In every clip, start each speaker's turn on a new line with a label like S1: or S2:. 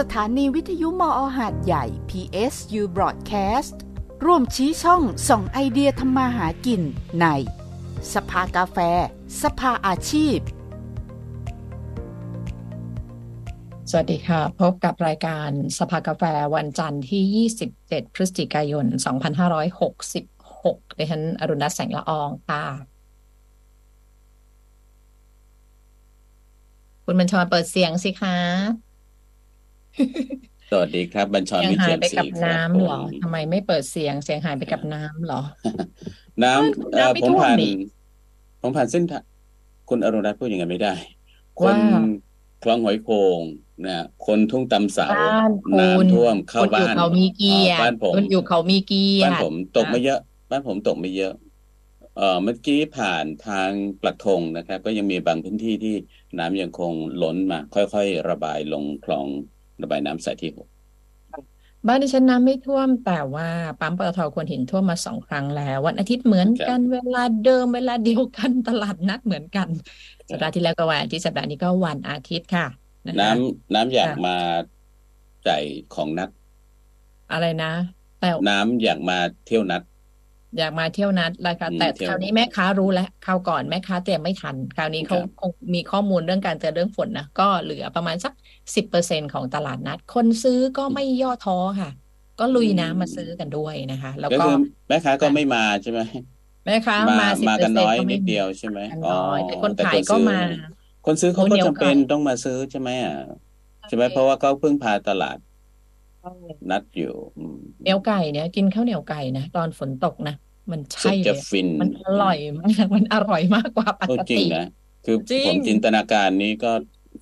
S1: สถานีวิทยุมออหาดใหญ่ PSU Broadcast ร่วมชี้ช่องส่องไอเดียทำมาหากินใน สภากาแฟ สภาอาชีพ
S2: สวัสดีค่ะ พบกับรายการสภากาแฟวันจันทร์ที่ 27 พฤศจิกายน 2566ดิฉันอรุณัฐแสงละอองค่ะคุณบัญชรเปิดเสียงสิคะ
S3: สวัสดีครับ บัญชร
S2: เสียง
S3: วิ
S2: หา
S3: เชี
S2: ย
S3: ยน
S2: ไป
S3: ศรี
S2: กับ
S3: ครับ
S2: น้ำ
S3: ผ
S2: เหรอ
S3: ม
S2: ทำไมไม่เปิดเสียงเสียงหายไปกับน้ำเหรอ
S3: น้ำเอ่อ
S2: น้ำไม่
S3: ผม
S2: ท่วม
S3: ผ่าน
S2: นี่
S3: ผมผ่านเส้นทางคุณอรุณรัตน์พูดอย่างนั้นไม่ได้ค
S2: ว่า
S3: นคลองหอยโขงนะคนทุ่งตำเสา
S2: บ้านคุณ
S3: น้ำท่วมเข้า
S2: คนอยู่
S3: บ้าน
S2: เขามีเกียร
S3: อ๋อบ้านผม
S2: คนอยู่เขามีเกียร
S3: บ้าน
S2: ติ
S3: ผมตก
S2: นะ
S3: ไม่เยอะ บ้านผมตกไม่เยอะ เอ่อเมื่อกี้ผ่านทางปลักธงนะครับ ก็ยังมีบางพื้นที่ที่น้ำยังคงล้นมา ค่อยๆ ระบายลงคลอง ระบายน้ำสายที่หก
S2: บ้านดิฉันน้ำไม่ท่วม แต่ว่าปั๊มปตทควนหินท่วมมาสองครั้งแล้ว วันอาทิตย์เหมือนกันเวลาเดิมเวลาเดียวกันตลาดนัดเหมือนกันสัปดาห์ที่แล้วก็วันอาทิตย์สัปดาห์นี้ก็วันอาทิตย์ค่ะนะคะ
S3: น้ำน้ำอยาก
S2: ค่ะ
S3: มาจ่ายของนัด
S2: อะไรนะแต่
S3: น้ำอยากมาเที่ยวนัด
S2: อยากมาเที่ยวนัดเลยค่ะ
S3: อืม
S2: แต่
S3: เที่ยว
S2: คราวนี้แม่ค้ารู้แล้วคราวก่อนแม่ค้าเตรียมไม่ทัน คราวนี้เขา
S3: ครับ
S2: คงมีข้อมูลเรื่องการเตือนเรื่องฝนนะก็เหลือประมาณสักสิบเปอร์เซ็นของตลาดนัด คนซื้อก็ไม่ย่อท้อค่ะ ก็ลุยน้ำมาซื้อกันด้วยนะคะ แล้ว
S3: ก็
S2: ก็
S3: คือแม่ค้าก็ไม่มาใช่ไหม
S2: แม่ค้า
S3: มา
S2: มาสิบ
S3: มา
S2: เปอ
S3: กั
S2: ร์
S3: น
S2: เซ็น
S3: น้อย
S2: ก็ไม่
S3: นิดเดียวใช่ไหม
S2: กัน
S3: อ๋อ
S2: น้อยแต่คน
S3: แต่
S2: ขา
S3: ค
S2: ย
S3: น
S2: ก็
S3: ซื้อ
S2: มา
S3: คนซื้อเขาก็
S2: เหนียว
S3: จำเป็น
S2: ไก่
S3: ต้องมาซื้อใช่ไหมอะใช่ไหม
S2: ใช่
S3: เพราะว่าเขาเพิ่งพาตลาด นัดอยู่อืม
S2: เหนียวไก่เนี่ย กินข้าวเหนียวไก่นะตอนฝนตกนะมัน
S3: สุ
S2: ใช่
S3: ด
S2: เล
S3: จะ
S2: ย
S3: ฟิน
S2: มันอร่อยมากมันอร่อยมากกว่าป
S3: โอ้
S2: ก
S3: จริง
S2: ติ
S3: นะคือ
S2: จริง
S3: ผมจินตนาการนี้ก็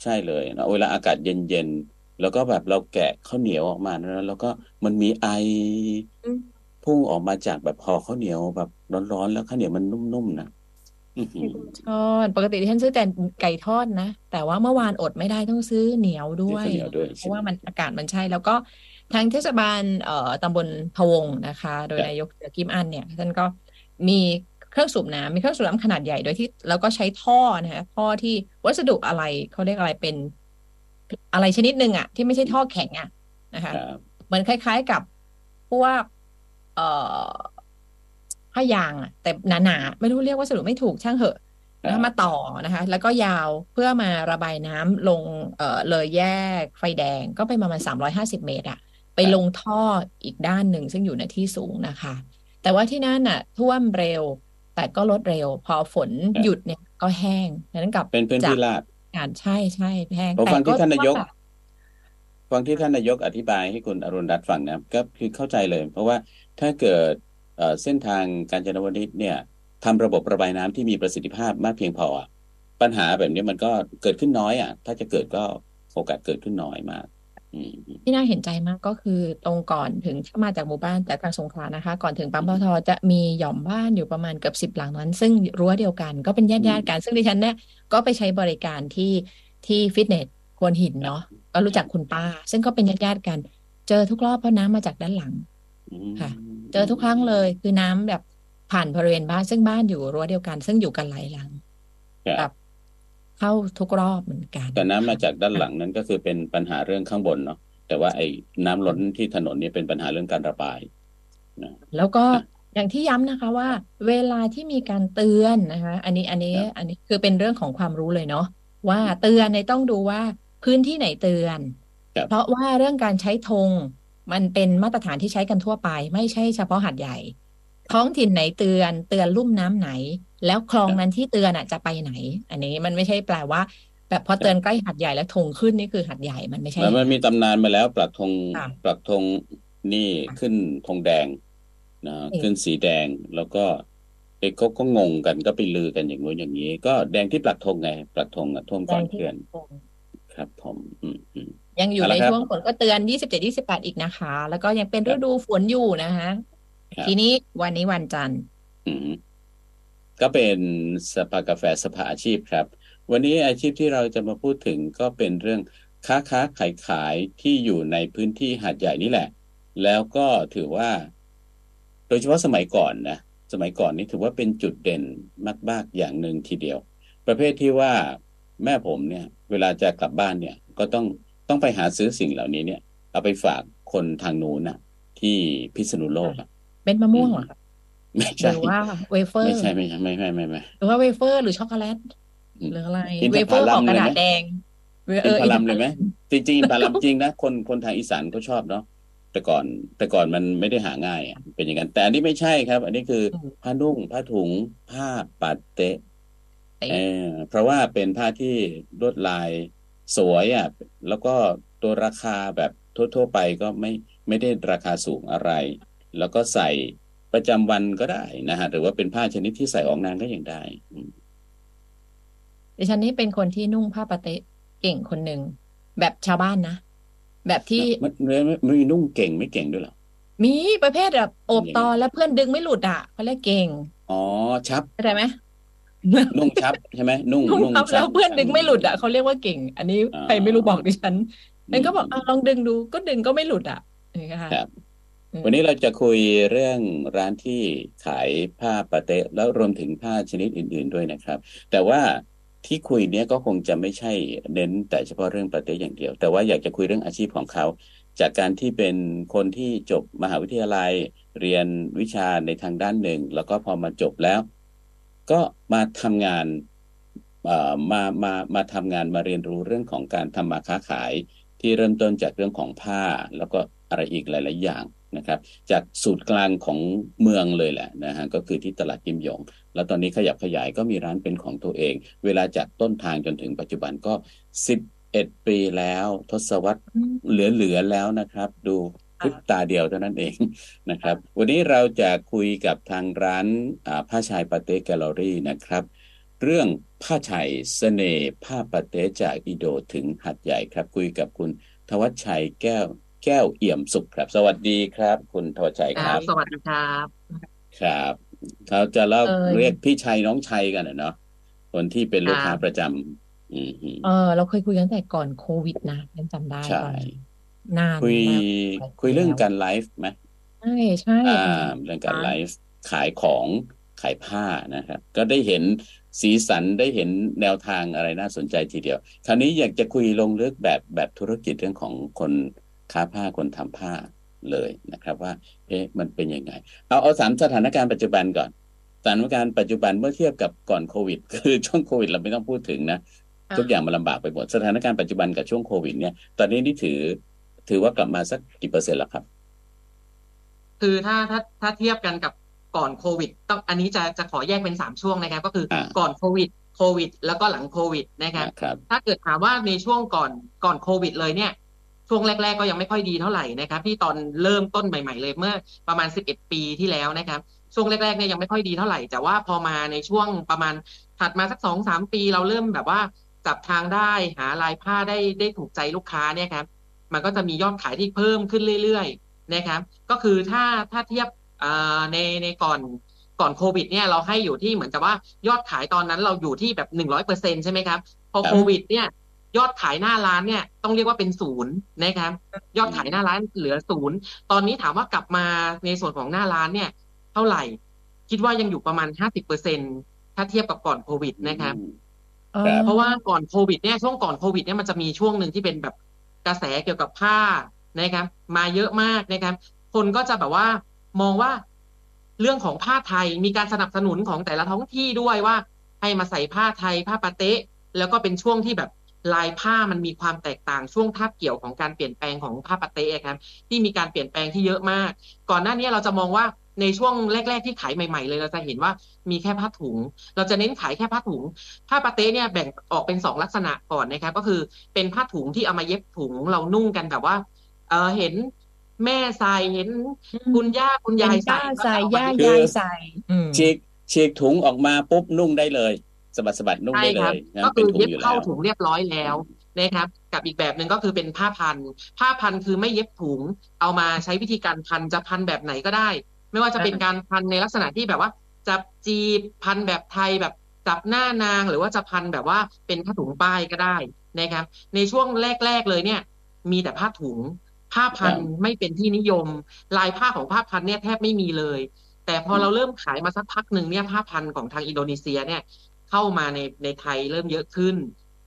S3: ใช่เลยนะเวลาอากาศเย็นๆแล้วก็แบบเราแกะข้าวเหนียวออกมานะแล้วก็มันมีไอ
S2: อืม
S3: พุ่งออกมาจากแบบห่อข้าวเหนียวแบบร้อนๆแล้วข้าวเหนียวมันนุ่มๆนะอื้อหือ
S2: ทอดปกติที่ฉันซื้อแต่ไก่ทอดนะ แต่ว่าเมื่อวานอดไม่ได้ต้องซื้อเหนียวด้วย
S3: ซื้อข้าวเหนียวด้วย
S2: เพ
S3: ใช่
S2: ราะ
S3: ไหม
S2: ว่ามันอากาศมันใช่ แล้วก็ ทางเทศบาลเอ่อตำบลพะวงนะคะ โดย
S3: ครับ
S2: นายกเสือกิมอันเนี่ยท่านก็มีเครื่องสูบน้ำมีเครื่องสูบน้ำขนาดใหญ่โดยที่แล้วก็ใช้ท่อนะฮะท่อที่วัสดุอะไรเขาเรียกอะไรเป็นอะไรชนิดหนึ่งอะที่ไม่ใช่ท่อแข็งอะนะคะ
S3: ครับ
S2: เหมือนคล้ายๆกับพวกเอ่อผ้ายางอะแต่หนาๆไม่รู้เรียกวัสดุไม่ถูกช่างเหอะ
S3: ครั
S2: นะ
S3: บ
S2: มาต่อนะคะ แล้วก็ยาวเพื่อมาระบายน้ำลงเอ่อเลยแยกไฟแดงก็ไปประมาณสามร้อยห้าสิบเมตรอะ ไปลงท่ออีกด้านหนึ่งซึ่งอยู่ในที่สูงนะคะ แต่ว่าที่นั่นน่ะ ท่วมเร็ว แต่ก็ลดเร็ว พอฝนหยุดเนี่ยก็แห้งดังนั้นกลับ
S3: เป็นพื้น
S2: จาก
S3: ที่ราบ
S2: การใช่ใช่แห้ง
S3: ผม
S2: แต่
S3: ฟังที่
S2: ก็
S3: ท่านนายก
S2: ท่วมอะ
S3: ฟังที่ท่านนายกอธิบายให้คุณอรุณรัตน์ฟังนะก็คือเข้าใจเลย เพราะว่าถ้าเกิดเอ่อเส้นทางกาญจนวนิชเนี่ยทำระบบระบายน้ำที่มีประสิทธิภาพมากเพียงพออะปัญหาแบบนี้มันก็เกิดขึ้นน้อยอะ ถ้าจะเกิดก็โอกาสเกิดขึ้นน้อยมากอืม
S2: ที่น่าเห็นใจมากก็คือตรงก่อนถึงถ้ามาจากหมู่บ้านแต่ทางสงขลานะคะ ก่อนถึงปั๊มปตทจะมีหย่อมบ้านอยู่ประมาณเกือบสิบหลังนั้น ซึ่งรั้วเดียวกันก็เป็นญาติญาติกันซึ่งดิฉันเนี่ยก็ไปใช้บริการที่ที่ฟิตเนสควนหินเนาะก็รู้จักคุณป้า ซึ่งก็เป็นญาติญาติกัน เจอทุกรอบเพราะน้ำมาจากด้านหลัง
S3: อืม
S2: ค่ะ เจอทุกครั้งเลยคือน้ำแบบผ่านบริเวณบ้านซึ่งบ้านอยู่รั้วเดียวกัน ซึ่งอยู่กันหลายหลัง
S3: ครับ
S2: แบบ เข้าทุกรอบเหมือนกัน
S3: แต่น้ำมาจากด้านหลังนั้นก็คือเป็นปัญหาเรื่องข้างบนเนาะแต่ว่าไอ้น้ำล้นที่ถนนเนี่ยเป็นปัญหาเรื่องการระบายนะ
S2: แล้วก็อย่างที่ย้ำนะคะว่า เวลาที่มีการเตือนนะคะ อันนี้อันนี้
S3: ครับ
S2: อันนี้คือเป็นเรื่องของความรู้เลยเนาะว่าเตือนในยต้องดูว่าพื้นที่ไหนเตือน
S3: ครับ
S2: เพราะว่าเรื่องการใช้ธงมันเป็นมาตรฐานที่ใช้กันทั่วไป ไม่ใช่เฉพาะหาดใหญ่ ท้องถิ่นไหนเตือนเตือนลุ่มน้ำไหน แล้วคลองนั้นที่เตือนอะจะไปไหน อันนี้มันไม่ใช่แปลว่า แบบพอเตือนใกล้หาดใหญ่แล้วธงขึ้นนี่คือหาดใหญ่มันไม่ใช่
S3: มันมันมีตำนานมาแล้วปลักธง
S2: ค่ะ
S3: ปลักธงนี่ขึ้นธงแดงนะ
S2: เอ๊ะ
S3: ขึ้นสีแดงแล้วก็เด็กเขาก็งงกันก็ไปลือกันอย่างงู้นอย่างนี้ ก็แดงที่ปลักธงไงปลักธงอะท่วม
S2: แด
S3: ก่อน
S2: งที่
S3: เพื่อน
S2: ธง
S3: ครับผมอืมอืม
S2: ยังอยู่
S3: เอา
S2: ใน
S3: ละครับ
S2: ช่วงฝนก็เตือน27 28อีกนะคะ แล้วก็ยังเป็น
S3: ครั
S2: ฤ
S3: บ
S2: ดูฝนอยู่นะคะ
S3: ครับ
S2: ทีนี้วันนี้วันจันทร์
S3: อืมก็เป็นสภากาแฟสภาอาชีพครับ วันนี้อาชีพที่เราจะมาพูดถึงก็เป็นเรื่องค้าค้าขายขายที่อยู่ในพื้นที่หาดใหญ่นี่แหละ แล้วก็ถือว่า โดยเฉพาะสมัยก่อนนะสมัยก่อนนี่ถือว่าเป็นจุดเด่นมากๆอย่างหนึ่งทีเดียว ประเภทที่ว่าแม่ผมเนี่ย เวลาจะกลับบ้านเนี่ย ก็ต้องต้องไปหาซื้อสิ่งเหล่านี้เนี่ย เอาไปฝากคนทางนู้นน่ะที่พิษณุโลกอะ
S2: เป็นมะม่วงเหรอคะ
S3: ไม่
S2: ห
S3: ใช่
S2: รือว่าเวเฟอ
S3: ไม่
S2: ร์
S3: ใช่ไม่ใช่ไม่ไม่ไม่ไม่
S2: หรือว่าเวเฟอร์หรือช็อกโกแลต
S3: อืม
S2: หรืออะไร
S3: อินท
S2: เวเฟอร์
S3: ผลั
S2: ข
S3: ม
S2: องกระดาษ
S3: เลยไหม
S2: แดงเว
S3: อิ
S2: เอนอ
S3: พ
S2: อินท
S3: ลัม
S2: ผ
S3: เลยไหม
S2: ลัม
S3: จริงๆอินพลัมจริงนะคนคนทางอีสานเขาชอบเนาะแต่ก่อนแต่ก่อนมันไม่ได้หาง่ายอะเป็นอย่างนั้นแต่อันนี้ไม่ใช่ครับ อันนี้คือ
S2: อืม
S3: ผ้านุ่งผ้าถุงผ้าปัดเตะ
S2: เอ๊ะ
S3: เออเพราะว่าเป็นผ้าที่ลวดลายสวยอะแล้วก็ตัวราคาแบบทั่ว ๆ ไปก็ไม่ไม่ได้ราคาสูงอะไร แล้วก็ใส่ประจำวันก็ได้นะฮะหรือว่าเป็นผ้าชนิดที่ใส่ออกงานก็ยังได้อืม
S2: ดิฉันนี่เป็นคนที่นุ่งผ้าปาเต๊ะเก่งคนหนึ่งแบบชาวบ้านนะแบบที่
S3: มันมันมันมีนุ่งเก่งไม่เก่งด้วยเหรอ
S2: มีประเภทแบบโอบ
S3: ยังไง
S2: ตอนแล้วเพื่อนดึงไม่หลุดอะเขาเรียกเก่ง
S3: อ๋อชับ
S2: เข้าใจไหม
S3: นุ่งชับใช่ไหมนุ่ง
S2: นุ่ง
S3: นุ่ง
S2: ทับ
S3: ชั
S2: แล้ว
S3: บ
S2: เพื่อนดึงไม่หลุดอะเขาเรียกว่าเก่ง อันนี้
S3: อ่า
S2: ใครไม่รู้บอกดิฉัน
S3: อื
S2: นั่น
S3: ม
S2: ก็บอกเอาลองดึงดูก็ดึงก็ไม่หลุดอะอย่างเงี้ยค่ะ
S3: ครับ
S2: อืม
S3: วันนี้เราจะคุยเรื่องร้านที่ขายผ้าปาเตะแล้วรวมถึงผ้าชนิดอื่น ๆด้วยนะครับ แต่ว่าที่คุยเนี้ยก็คงจะไม่ใช่เน้นแต่เฉพาะเรื่องปาเตะอย่างเดียว แต่ว่าอยากจะคุยเรื่องอาชีพของเขา จากการที่เป็นคนที่จบมหาวิทยาลัยเรียนวิชาในทางด้านหนึ่ง แล้วก็พอมาจบแล้ว ก็มาทำงานมามามาทำงานมาเรียนรู้เรื่องของการทำมาค้าขาย ที่เริ่มต้นจากเรื่องของผ้า แล้วก็อะไรอีกหลาย ๆ อย่าง นะครับ จากสูตรกลางของเมืองเลยแหละนะฮะก็คือที่ตลาดกิมหยง แล้วตอนนี้ขยับขยายก็มีร้านเป็นของตัวเอง เวลาจากต้นทางจนถึงปัจจุบันก็11ปีแล้ว ทศวรรษ
S2: อืม
S3: เหลือๆแล้วนะครับ ดูพริบตาเดียวเท่านั้นเองนะครับ วันนี้เราจะคุยกับทางร้านอ่าผ้าชายปาเต้แกลเลอรี่นะครับ เรื่องผ้าชัยเสน่ห์ผ้าปาเต้จากอิโดถึงหัดใหญ่ครับ คุยกับคุณทวัชชัยแก้ว แก้วเอี่ยมสุขครับ สวัสดีครับ คุณทวัชชัย
S4: ค
S3: ค
S4: รั
S3: รั
S4: บบสวัสดีครับ
S3: ครับเขาจะเล่า
S2: เออ
S3: เรียกพี่ชัยน้องชัยกันอะเนาะคนที่เป็นลูกค้า
S4: ครับ
S3: ประจำอืมฮึ
S2: เออ เราเคยคุยกันตั้งแต่ก่อนโควิดนะฉันจำได้
S3: ใช่
S2: ตอนนั้นนาน
S3: คุย
S2: มาก
S3: คุยเรื่อง
S2: แล้ว
S3: การไลฟ์ไหม
S2: ใช่ใช่
S3: อ่า
S2: จริง
S3: เรื่องการ
S2: ร้าน
S3: ไลฟ์ขายของขายผ้านะครับ ก็ได้เห็นสีสันได้เห็นแนวทางอะไรน่าสนใจทีเดียว คราวนี้อยากจะคุยลงลึกแบบแบบธุรกิจเรื่องของคน ค้าผ้าคนทำผ้าเลยนะครับว่าเอ๊ะมันเป็นยังไง เอาเอาสามสถานการณ์ปัจจุบันก่อนสถานการณ์ปัจจุบันเมื่อเทียบกับก่อนโควิด คือช่วงโควิด เราไม่ต้องพูดถึงนะ
S2: อะ
S3: ทุกอย่างมันลำบากไปหมดสถานการณ์ปัจจุบันกับช่วงโควิด เนี่ย ตอนนี้นี่ถือ ถือว่ากลับมาสักกี่เปอร์เซ็นต์แล้วครับ
S4: คือถ้าถ้าถ้าเทียบกันกับก่อนโควิด ต้องอันนี้จะจะขอแยกเป็นสามช่วงนะครับ ก็คืออาก่อนโควิดโควิด แล้วก็หลังโควิดนะครับ
S3: นะครับ
S4: ถ้าเกิดถามว่าในช่วงก่อนก่อนโควิด เลยเนี่ย ช่วงแรก ๆ ก็ยังไม่ค่อยดีเท่าไหร่นะครับ ที่ตอนเริ่มต้นใหม่ ๆ เลยเมื่อประมาณ 11 ปีที่แล้วนะครับช่วงแรกๆเนี่ยยังไม่ค่อยดีเท่าไหร่ แต่ว่าพอมาในช่วงประมาณถัดมาสักสองสามปีเราเริ่มแบบว่าจับทางได้หาลายผ้าได้ได้ถูกใจลูกค้าเนี่ยครับมันก็จะมียอดขายที่เพิ่มขึ้นเรื่อยๆนะครับก็คือถ้าถ้าเทียบในในก่อนก่อนโควิดเนี่ยเราให้อยู่ที่เหมือนกับว่ายอดขายตอนนั้นเราอยู่ที่แบบหนึ่งร้อยเปอร์เซ็นใช่ไหมครับพอโควิดเนี่ย ยอดขายหน้าร้านเนี่ยต้องเรียกว่าเป็นศูนย์นะครับ ยอดขายหน้าร้านเหลือศูนย์ตอนนี้ถามว่ากลับมาในส่วนของหน้าร้านเนี่ย เท่าไหร่ คิดว่ายังอยู่ประมาณห้าสิบเปอร์เซ็นถ้าเทียบกับก่อนโควิดนะครับ
S3: อืม
S2: เออ
S3: ครับ
S4: เพราะว่าก่อนโควิดเนี่ยช่วงก่อนโควิดเนี่ยมันจะมีช่วงหนึ่งที่เป็นแบบกระแสเกี่ยวกับผ้านะครับ มาเยอะมากนะครับ คนก็จะแบบว่ามองว่าเรื่องของผ้าไทยมีการสนับสนุนของแต่ละท้องที่ด้วยว่า ให้มาใส่ผ้าไทยผ้าปาเต๊ะ แล้วก็เป็นช่วงที่แบบ ลายผ้ามันมีความแตกต่างช่วงคาบเกี่ยวของการเปลี่ยนแปลงของผ้าปาเต๊ะครับที่มีการเปลี่ยนแปลงที่เยอะมาก ก่อนหน้านี้เราจะมองว่าในช่วงแรก ๆ ที่ขายใหม่ ๆ เลยเราจะเห็นว่ามีแค่ผ้าถุง เราจะเน้นขายแค่ผ้าถุง ผ้าปาเต้เนี่ยแบ่งออกเป็นสองลักษณะก่อนนะครับก็คือเป็นผ้าถุงที่เอามาเย็บถุงเรานุ่งกันแบบว่าเออเห็นแม่ใส่เห็นคุณย่าคุณ
S2: เป็น
S4: ยาย
S2: ป้า
S4: ใส่ก็
S2: ใส่
S4: จะเอม
S2: ย่า
S4: เย็บ
S2: ยายใส่อืม
S3: ฉีกฉีกถุงออกมาปุ๊บนุ่งได้เลย สะบัดสะบัดนุ่ง
S4: ใช่
S3: ได้เล
S4: ครับ
S3: ยนะ
S4: ก็
S3: เป็
S4: คื
S3: น
S4: อ
S3: ถุง
S4: เย็บ
S3: อยู่
S4: เข้า
S3: แล้ว
S4: ถุงเรียบร้อยแล้วนะครับ กับอีกแบบหนึ่งก็คือเป็นผ้าพัน ผ้าพันคือไม่เย็บถุง เอามาใช้วิธีการพันจะพันแบบไหนก็ได้ ไม่ว่าจะเป็นการพันในลักษณะที่แบบว่าจับจีบพันแบบไทยแบบจับหน้านางหรือว่าจะพันแบบว่าเป็นผ้าถุงป้ายก็ได้นะครับ ในช่วงแรก ๆเลยเนี่ย มีแต่ผ้าถุง ผ้าพัน
S3: ครับ
S4: ไม่เป็นที่นิยม ลายผ้าของผ้าพันเนี่ยแทบไม่มีเลย แต่พอเราเริ่มขายมาสักพักหนึ่งเนี่ยผ้าพันของทางอินโดนีเซียเนี่ย เข้ามาในในไทยเริ่มเยอะขึ้น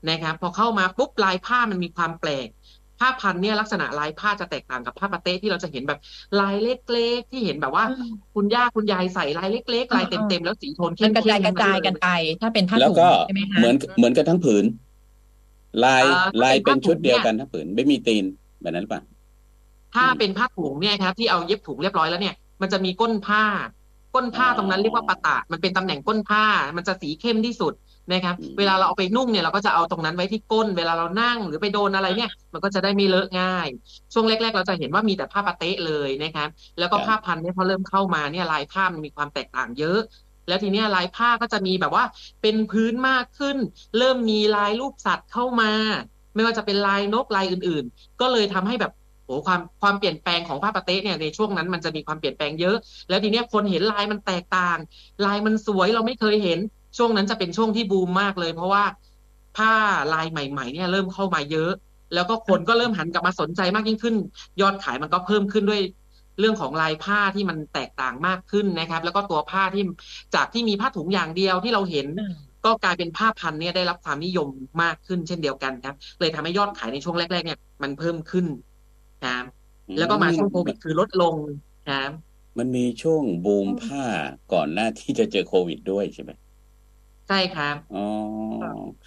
S4: นะครับ พอเข้ามาปุ๊บลายผ้ามันมีความแปลกผ้าพันเนี่ยลักษณะลายผ้าจะแตกต่างกับผ้าปาเต้ที่เราจะเห็นแบบลายเล็กๆ ที่เห็นแบบว่า
S2: อืม
S4: คุณย่าคุณยายใส่ลายเล็กๆลาย
S2: อ่า
S4: เต็มๆแล้วสีโทนเข้
S2: มัน
S4: ม
S2: กระจาย
S4: ๆ
S2: กระจายกันไป ถ้าเป็นผ้า
S3: แล้ว
S2: ถุง
S3: ก็
S2: ใช่ไหมคะ
S3: เหมือนเหมือนกันทั้งผืน ลาย
S4: อ่าถ้า
S3: ลาย
S4: เป็น
S3: เป็นชุด
S4: ผ้าถุง
S3: เดียว
S4: เนี่ย
S3: กันทั้งผืนไม่มีตีนแบบนั้นหรือเปล่ะ
S4: ถ้า
S3: อืม
S4: เป็นผ้าถุงเนี่ยครับที่เอาเย็บถุงเรียบร้อยแล้วเนี่ย มันจะมีก้นผ้า ก้นผ้า
S3: อ๋อ
S4: ตรงนั้นเรียกว่าปะตะ มันเป็นตำแหน่งก้นผ้า มันจะสีเข้มที่สุดนะครับ
S3: อืม
S4: เวลาเราเอาไปนุ่งเนี่ยเราก็จะเอาตรงนั้นไว้ที่ก้น เวลาเรานั่งหรือไปโดนอะไรเนี่ย มันก็จะได้ไม่เลอะง่าย ช่วงแรก ๆ เราจะเห็นว่ามีแต่ผ้าปาเต๊ะเลยนะครับ แล้วก็ผ้าพันเนี่ยพอเริ่มเข้ามาเนี่ยลายผ้ามันมีความแตกต่างเยอะ แล้วทีเนี้ยลายผ้าก็จะมีแบบว่าเป็นพื้นมากขึ้น เริ่มมีลายรูปสัตว์เข้ามา ไม่ว่าจะเป็นลายนกลายอื่น ๆ ก็เลยทำให้แบบโอ้ความความเปลี่ยนแปลงของผ้าปาเต๊ะเนี่ยในช่วงนั้นมันจะมีความเปลี่ยนแปลงเยอะ แล้วทีเนี้ยคนเห็นลายมันแตกต่าง ลายมันสวยเราไม่เคยเห็น ช่วงนั้นจะเป็นช่วงที่บูมมากเลย เพราะว่าผ้าลายใหม่ ๆ เนี่ยเริ่มเข้ามาเยอะ แล้วก็คนก็เริ่มหันกลับมาสนใจมากยิ่งขึ้น ยอดขายมันก็เพิ่มขึ้นด้วยเรื่องของลายผ้าที่มันแตกต่างมากขึ้นนะครับ แล้วก็ตัวผ้าที่จากที่มีผ้าถุงอย่างเดียวที่เราเห็น
S2: อืม
S4: ก็กลายเป็นผ้าพันธุ์เนี่ยได้รับความนิยมมากขึ้นเช่นเดียวกันครับ เลยทำให้ยอดขายในช่วงแรกๆเนี่ยมันเพิ่มขึ้น ครับ แล้วก็มาช่วงโควิดคือลดลงครับ
S3: มันมีช่วงบูมผ้าก่อนหน้าที่จะเจอโควิดด้วยใช่ไหม
S4: ใช่ครับ
S3: อ๋อ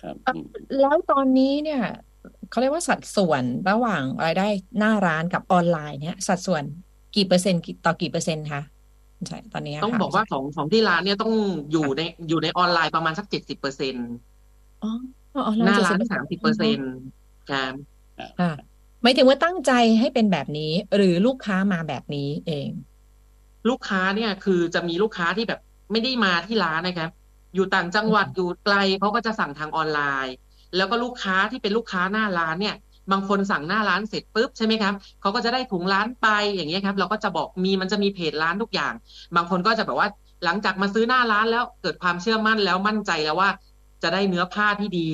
S3: ครับ
S2: เอ่อ
S3: อืม
S2: แล้วตอนนี้เนี่ยเขาเรียกว่าสัดส่วนระหว่างรายได้หน้าร้านกับออนไลน์เนี่ย สัดส่วนกี่เปอร์เซ็นต์กี่ต่อกี่เปอร์เซ็นต์คะใช่ตอนนี้
S4: ต้อง
S2: ค่ะ
S4: บอกว่าของของที่ร้านเนี่ยต้องอยู่ในอยู่ในออนไลน์ประมาณสักเจ็ดสิบเปอร์เซ็นต์
S2: อ๋อออนไล
S4: หน้า
S2: น์
S4: ร้าน
S2: 70%
S4: สามสิบเปอร์เซ็นต์ครับ
S2: ค่ะ หมายถึงว่าตั้งใจให้เป็นแบบนี้ หรือลูกค้ามาแบบนี้เอง
S4: ลูกค้าเนี่ยคือจะมีลูกค้าที่แบบไม่ได้มาที่ร้านนะครับ อยู่ต่างจังหวัดอยู่ไกลเขาก็จะสั่งทางออนไลน์ แล้วก็ลูกค้าที่เป็นลูกค้าหน้าร้านเนี่ยบางคนสั่งหน้าร้านเสร็จปุ๊บใช่ไหมครับเขาก็จะได้ถุงร้านไปอย่างเงี้ยครับเราก็จะบอกมีมันจะมีเพจร้านทุกอย่าง บางคนก็จะแบบว่าหลังจากมาซื้อหน้าร้านแล้วเกิดความเชื่อมั่นแล้วมั่นใจแล้วว่า จะได้เนื้อผ้าที่ดี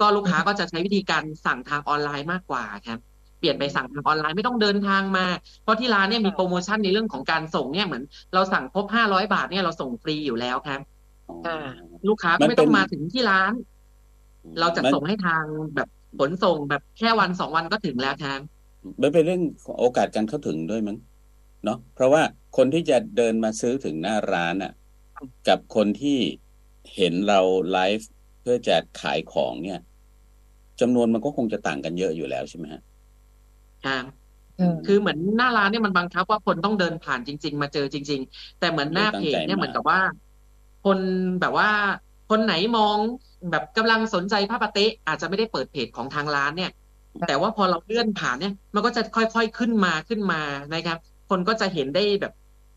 S4: ก็ลูกค้าก็จะใช้วิธีการสั่งทางออนไลน์มากกว่าครับ เปลี่ยนไปสั่งทางออนไลน์ไม่ต้องเดินทางมา เพราะที่ร้านเนี่ยมีโปรโมชั่นในเรื่องของการส่งเนี่ยเหมือน เราสั่งครบห้าร้อยบาทเนี่ยเราส่งฟรีอยู่แล้วครับ
S3: อ๋อ
S2: ค่ะ
S4: ลูกค้า
S3: มั
S4: ก็
S3: น
S4: ไม่
S3: เป็
S4: ต้อนงมาถึงที่ร้าน เราจะ
S3: มัน
S4: ส่งให้ทางแบบขนส่งแบบแค่วันสองวันก็ถึงแล้วครับ
S3: มันเป็นเรื่องของโอกาสการเข้าถึงด้วยมั้งเนาะเพราะว่าคนที่จะเดินมาซื้อถึงหน้าร้านอะ กับคนที่เห็นเราไลฟ์เพื่อจะขายของเนี่ยจำนวนมันก็คงจะต่างกันเยอะอยู่แล้วใช่ไหมฮะ
S4: ครับ
S2: เออ
S4: คือเหมือนหน้าร้านเนี่ยมันบังคับว่าคนต้องเดินผ่านจริง ๆ มาเจอจริง ๆ แต่เหมือนหน้าเพจเนี่ยเหมือนกับว่า คนแบบว่า คนไหนมองแบบกำลังสนใจผ้าปาเต๊ะอาจจะไม่ได้เปิดเพจของทางร้านเนี่ย แต่ว่าพอเราเลื่อนผ่านเนี่ย มันก็จะค่อยๆขึ้นมาขึ้นมานะครับ คนก็จะเห็นได้แบบ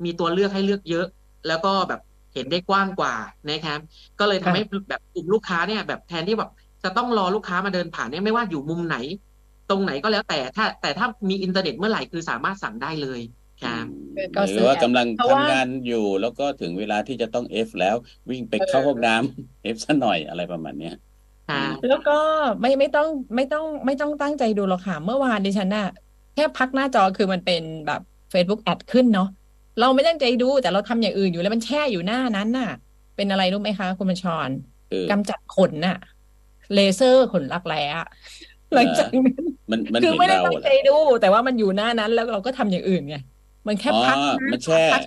S4: มีตัวเลือกให้เลือกเยอะ แล้วก็แบบเห็นได้กว้างกว่านะครับ ก็เลยทำให้แบบกลุ่มลูกค้าเนี่ย แบบแทนที่แบบจะต้องรอลูกค้ามาเดินผ่านเนี่ยไม่ว่าอยู่มุมไหน ตรงไหนก็แล้วแต่ถ้า แต่ถ้ามีอินเทอร์เน็ตเมื่อไหร่คือสามารถสั่งได้เลยครับ
S2: ก็ซื้
S3: รืออว่ากำลัง
S2: เพราะว่าทำ
S3: งานอยู่แล้วก็ถึงเวลาที่จะต้อง F แล้ววิ่งไปเข้าห้องน้ำ F ซะหน่อยอะไรประมาณเนี้ย
S4: ค่ะ
S2: แล้วก็ไม่ไม่ต้องไม่ต้องไม่ต้องตั้งใจดูหรอกค่ะ เมื่อวานดิฉันน่ะแค่พักหน้าจอคือมันเป็นแบบ Facebook แอดขึ้นเนาะเราไม่ตั้งใจดูแต่เราทำอย่างอื่นอยู่แล้วมันแช่อยู่หน้านั้นน่ะ เป็นอะไรรู้ไหมคะ คุณบัญชร
S3: คือกำ
S2: จัดขนน่ะ เลเซอร์ขนรักแร้อะ หลังจากนั้น
S3: มันมัน
S2: คือ
S3: เห็น
S2: ไม่ได้
S3: เรา
S2: ตั้ง
S3: เหร
S2: ใจ
S3: อ
S2: ดู แต่ว่ามันอยู่หน้านั้นแล้วเราก็ทำอย่างอื่นไงมันแค่
S3: อ๋อ
S2: พักห
S3: มัน
S2: น้า
S3: แช่
S2: พัก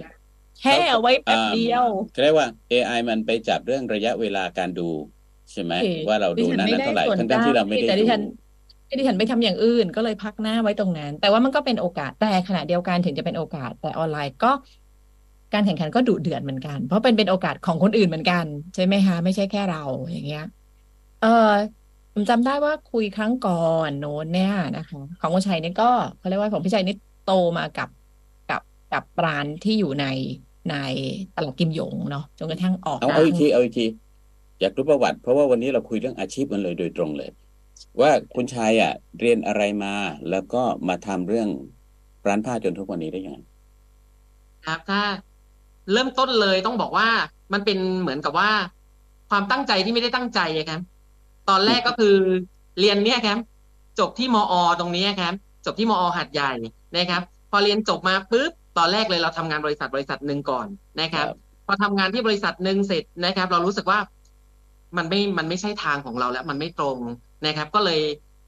S2: แช่เอาไว้แป๊บเดียว
S3: เขาเรียกว่า AI มันไปจับเรื่องระยะเวลาการดู ใช่ไหม
S2: เอ๊ะ
S3: ว่าเราดู
S2: ดิฉัน
S3: นั้น
S2: ไม่
S3: นั้น
S2: ได้
S3: เท่าไหร่
S2: สน
S3: ทั้ง
S2: ใจ
S3: ๆที่เราไม่ได้
S2: แต่ดิ
S3: ดู
S2: ฉันดิฉันไปทำอย่างอื่นก็เลยพักหน้าไว้ตรงนั้น แต่ว่ามันก็เป็นโอกาสแต่ขณะเดียวกันถึงจะเป็นโอกาส แต่ออนไลน์ก็ การแข่งขันก็ดุเดือดเหมือนกัน เพราะเป็นเป็นโอกาสของคนอื่นเหมือนกัน ใช่ไหมคะไม่ใช่แค่เราอย่างเงี้ย เออ ผมจำได้ว่าคุยครั้งก่อนโน้นเนี่ยนะคะ ของคุณชัยเนี่ยก็เขาเรียกว่าของพี่ชัยนี่โตมากับกับกับร้านที่อยู่ในในตลาดกิมหยงเนาะจนกระทั่งออก
S3: เอา
S2: มา
S3: เอาอีกทีเอาอีกทีอยากรู้ประวัติ เพราะว่าวันนี้เราคุยเรื่องอาชีพมันเลยโดยตรงเลย ว่าคุณชายอะ เรียนอะไรมาแล้วก็มาทำเรื่องร้านผ้าจนทุกวันนี้ได้ยังไง
S4: ครับถ้าเริ่มต้นเลยต้องบอกว่ามันเป็นเหมือนกับว่า ความตั้งใจที่ไม่ได้ตั้งใจอะครับ ตอนแรกก็คือเรียนเนี่ยครับ จบที่มอ ตรงนี้ครับ จบที่มอหัดใหญ่นะครับ พอเรียนจบมาปุ๊บตอนแรกเลยเราทำงานบริษัทบริษัทหนึ่งก่อนนะครับ
S3: ครับ
S4: พอทำงานที่บริษัทหนึ่งเสร็จนะครับ เรารู้สึกว่ามันไม่ มันไม่ใช่ทางของเราแล้ว มันไม่ตรงนะครับ ก็เลย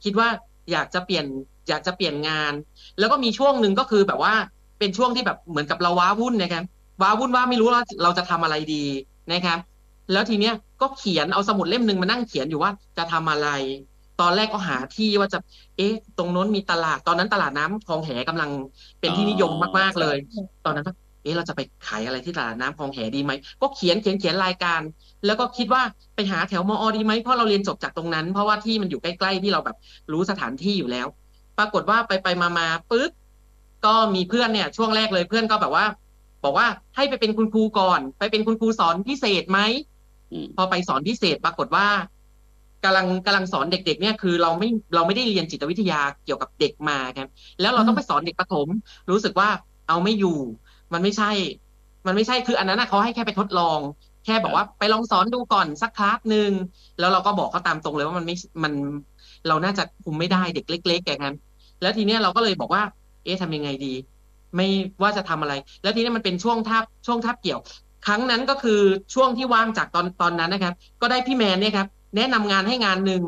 S4: คิดว่าอยากจะเปลี่ยนอยากจะเปลี่ยนงาน แล้วก็มีช่วงหนึ่งก็คือแบบว่าเป็นช่วงที่แบบเหมือนกับเราว้าวุ่นนะครับว้าวุ่นว่าไม่รู้ว่าเราจะทำอะไรดีนะครับ แล้วทีเนี้ยก็เขียนเอาสมุดเล่มหนึ่งมานั่งเขียนอยู่ว่าจะทำอะไร ตอนแรกก็หาที่ว่าจะ เอ๊ะ ตรงโน้นมีตลาด ตอนนั้นตลาดน้ำคลองแหกำลังเป็นที่นิยมมากๆเลย ตอนนั้นก็เอ๊ะเราจะไปขายอะไรที่ตลาดน้ำคลองแหดีไหม ก็เขียนเขียนเขียนรายการ แล้วก็คิดว่าไปหาแถวมอดีไหมเพราะเราเรียนจบจากตรงนั้น เพราะว่าที่มันอยู่ใกล้ๆที่เราแบบรู้สถานที่อยู่แล้ว ปรากฏว่าไปไปมามาปึ๊บก็มีเพื่อนเนี่ยช่วงแรกเลยเพื่อนก็แบบว่า บอกว่าให้ไปเป็นคุณครูก่อน ไปเป็นคุณครูสอนพิเศษไหม
S3: อืม
S4: พอไปสอนพิเศษปรากฏว่ากำลังกำลังสอนเด็ก ๆ เนี่ยคือเราไม่เราไม่ได้เรียนจิตวิทยาเกี่ยวกับเด็กมาครับแล้วเราต้องไปสอนเด็กประถม รู้สึกว่าเอาไม่อยู่ มันไม่ใช่ มันไม่ใช่คืออันนั้นนะเขาให้แค่ไปทดลอง แค่บอกว่าไปลองสอนดูก่อนสักคลาสหนึ่งแล้วเราก็บอกเขาตามตรงเลยว่ามันไม่มันเราน่าจะคุมไม่ได้เด็กเล็กๆแกงั้นแล้วทีเนี้ยเราก็เลยบอกว่า เอ๊ะทำยังไงดี ไม่ว่าจะทำอะไร แล้วทีนี้มันเป็นช่วงทับช่วงทับเกี่ยว ครั้งนั้นก็คือช่วงที่ว่างจากตอนตอนนั้นนะครับ ก็ได้พี่แมนเนี่ยครับ แนะนำงานให้งานหนึ่ง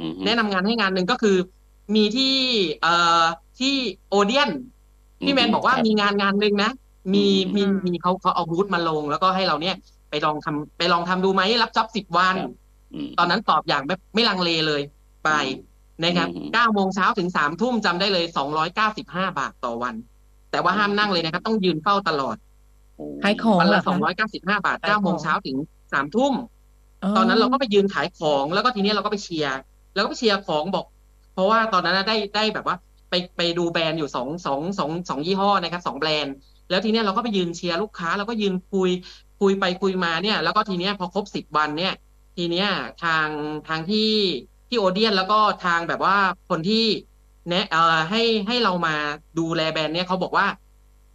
S3: อืม
S4: แนะนำงานให้งานหนึ่งก็คือ มีที่เอ่อที่โอเดียนพี่แมนบอกว่า
S3: ครับ
S4: มีงานงานหนึ่งนะมี
S3: อืม
S4: มีมีเขาเขาเอาบูธมาลง แล้วก็ให้เราเนี่ยไปลองทำไปลองทำดูไหมรับจ็อบสิบวัน
S3: ครับม
S4: ตอนนั้นตอบอย่างแบบไม่ลังเลเลยไปนะครับ
S3: อืม
S4: เก้าโมงเช้าถึงสามทุ่มจำได้เลยสองร้อยเก้าสิบห้าบาทต่อวัน แต่ว่าห้ามนั่งเลยนะครับ ต้องยืนเฝ้าตลอด
S3: โอ้
S2: ขายของ
S4: วัน
S2: เหร
S4: ละ
S2: อ
S4: สอง
S2: คะ
S4: ร้อยเก้าสิบห้าบาท
S2: ขาย
S4: เก้าโมง
S2: ของ
S4: เช้าถึงสามทุ่มตอนนั้นเราก็ไปยืนขายของ แล้วก็ทีนี้เราก็ไปเชียร์แล้วก็ไปเชียร์ของบอก เพราะว่าตอนนั้นนะได้ได้แบบว่า ไปไปดูแบรนด์อยู่สองสองสองสองยี่ห้อนะครับสองแบรนด์ แล้วทีเนี้ยเราก็ไปยืนเชียร์ลูกค้า แล้วก็ยืนคุยคุยไปคุยมาเนี่ย แล้วก็ทีเนี้ยพอครบสิบวันเนี่ย ทีเนี้ยทางทางที่ที่โอเดียนแล้วก็ทางแบบว่าคนที่แนะเอ่อให้ให้เรามาดูแลแบรนด์เนี่ยเขาบอกว่า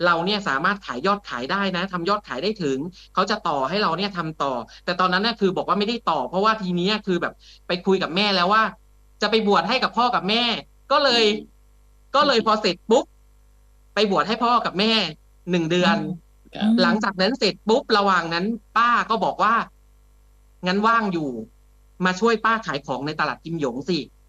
S4: เราเนี่ยสามารถขายยอดขายได้นะทำยอดขายได้ถึง เขาจะต่อให้เราเนี่ยทำต่อ แต่ตอนนั้นเนี่ยคือบอกว่าไม่ได้ต่อ เพราะว่าทีเนี้ยคือแบบไปคุยกับแม่แล้วว่า จะไปบวชให้กับพ่อกับแม่ ก็เลย ก็เลยพอเสร็จปุ๊บไปบวชให้พ่อกับแม่หนึ่งเดือน
S3: ครับ
S4: หลังจากนั้นเสร็จปุ๊บระหว่างนั้น ป้าก็บอกว่า งั้นว่างอยู่ มาช่วยป้าขายของในตลาดกิมหยงสิ
S3: อืมฮึ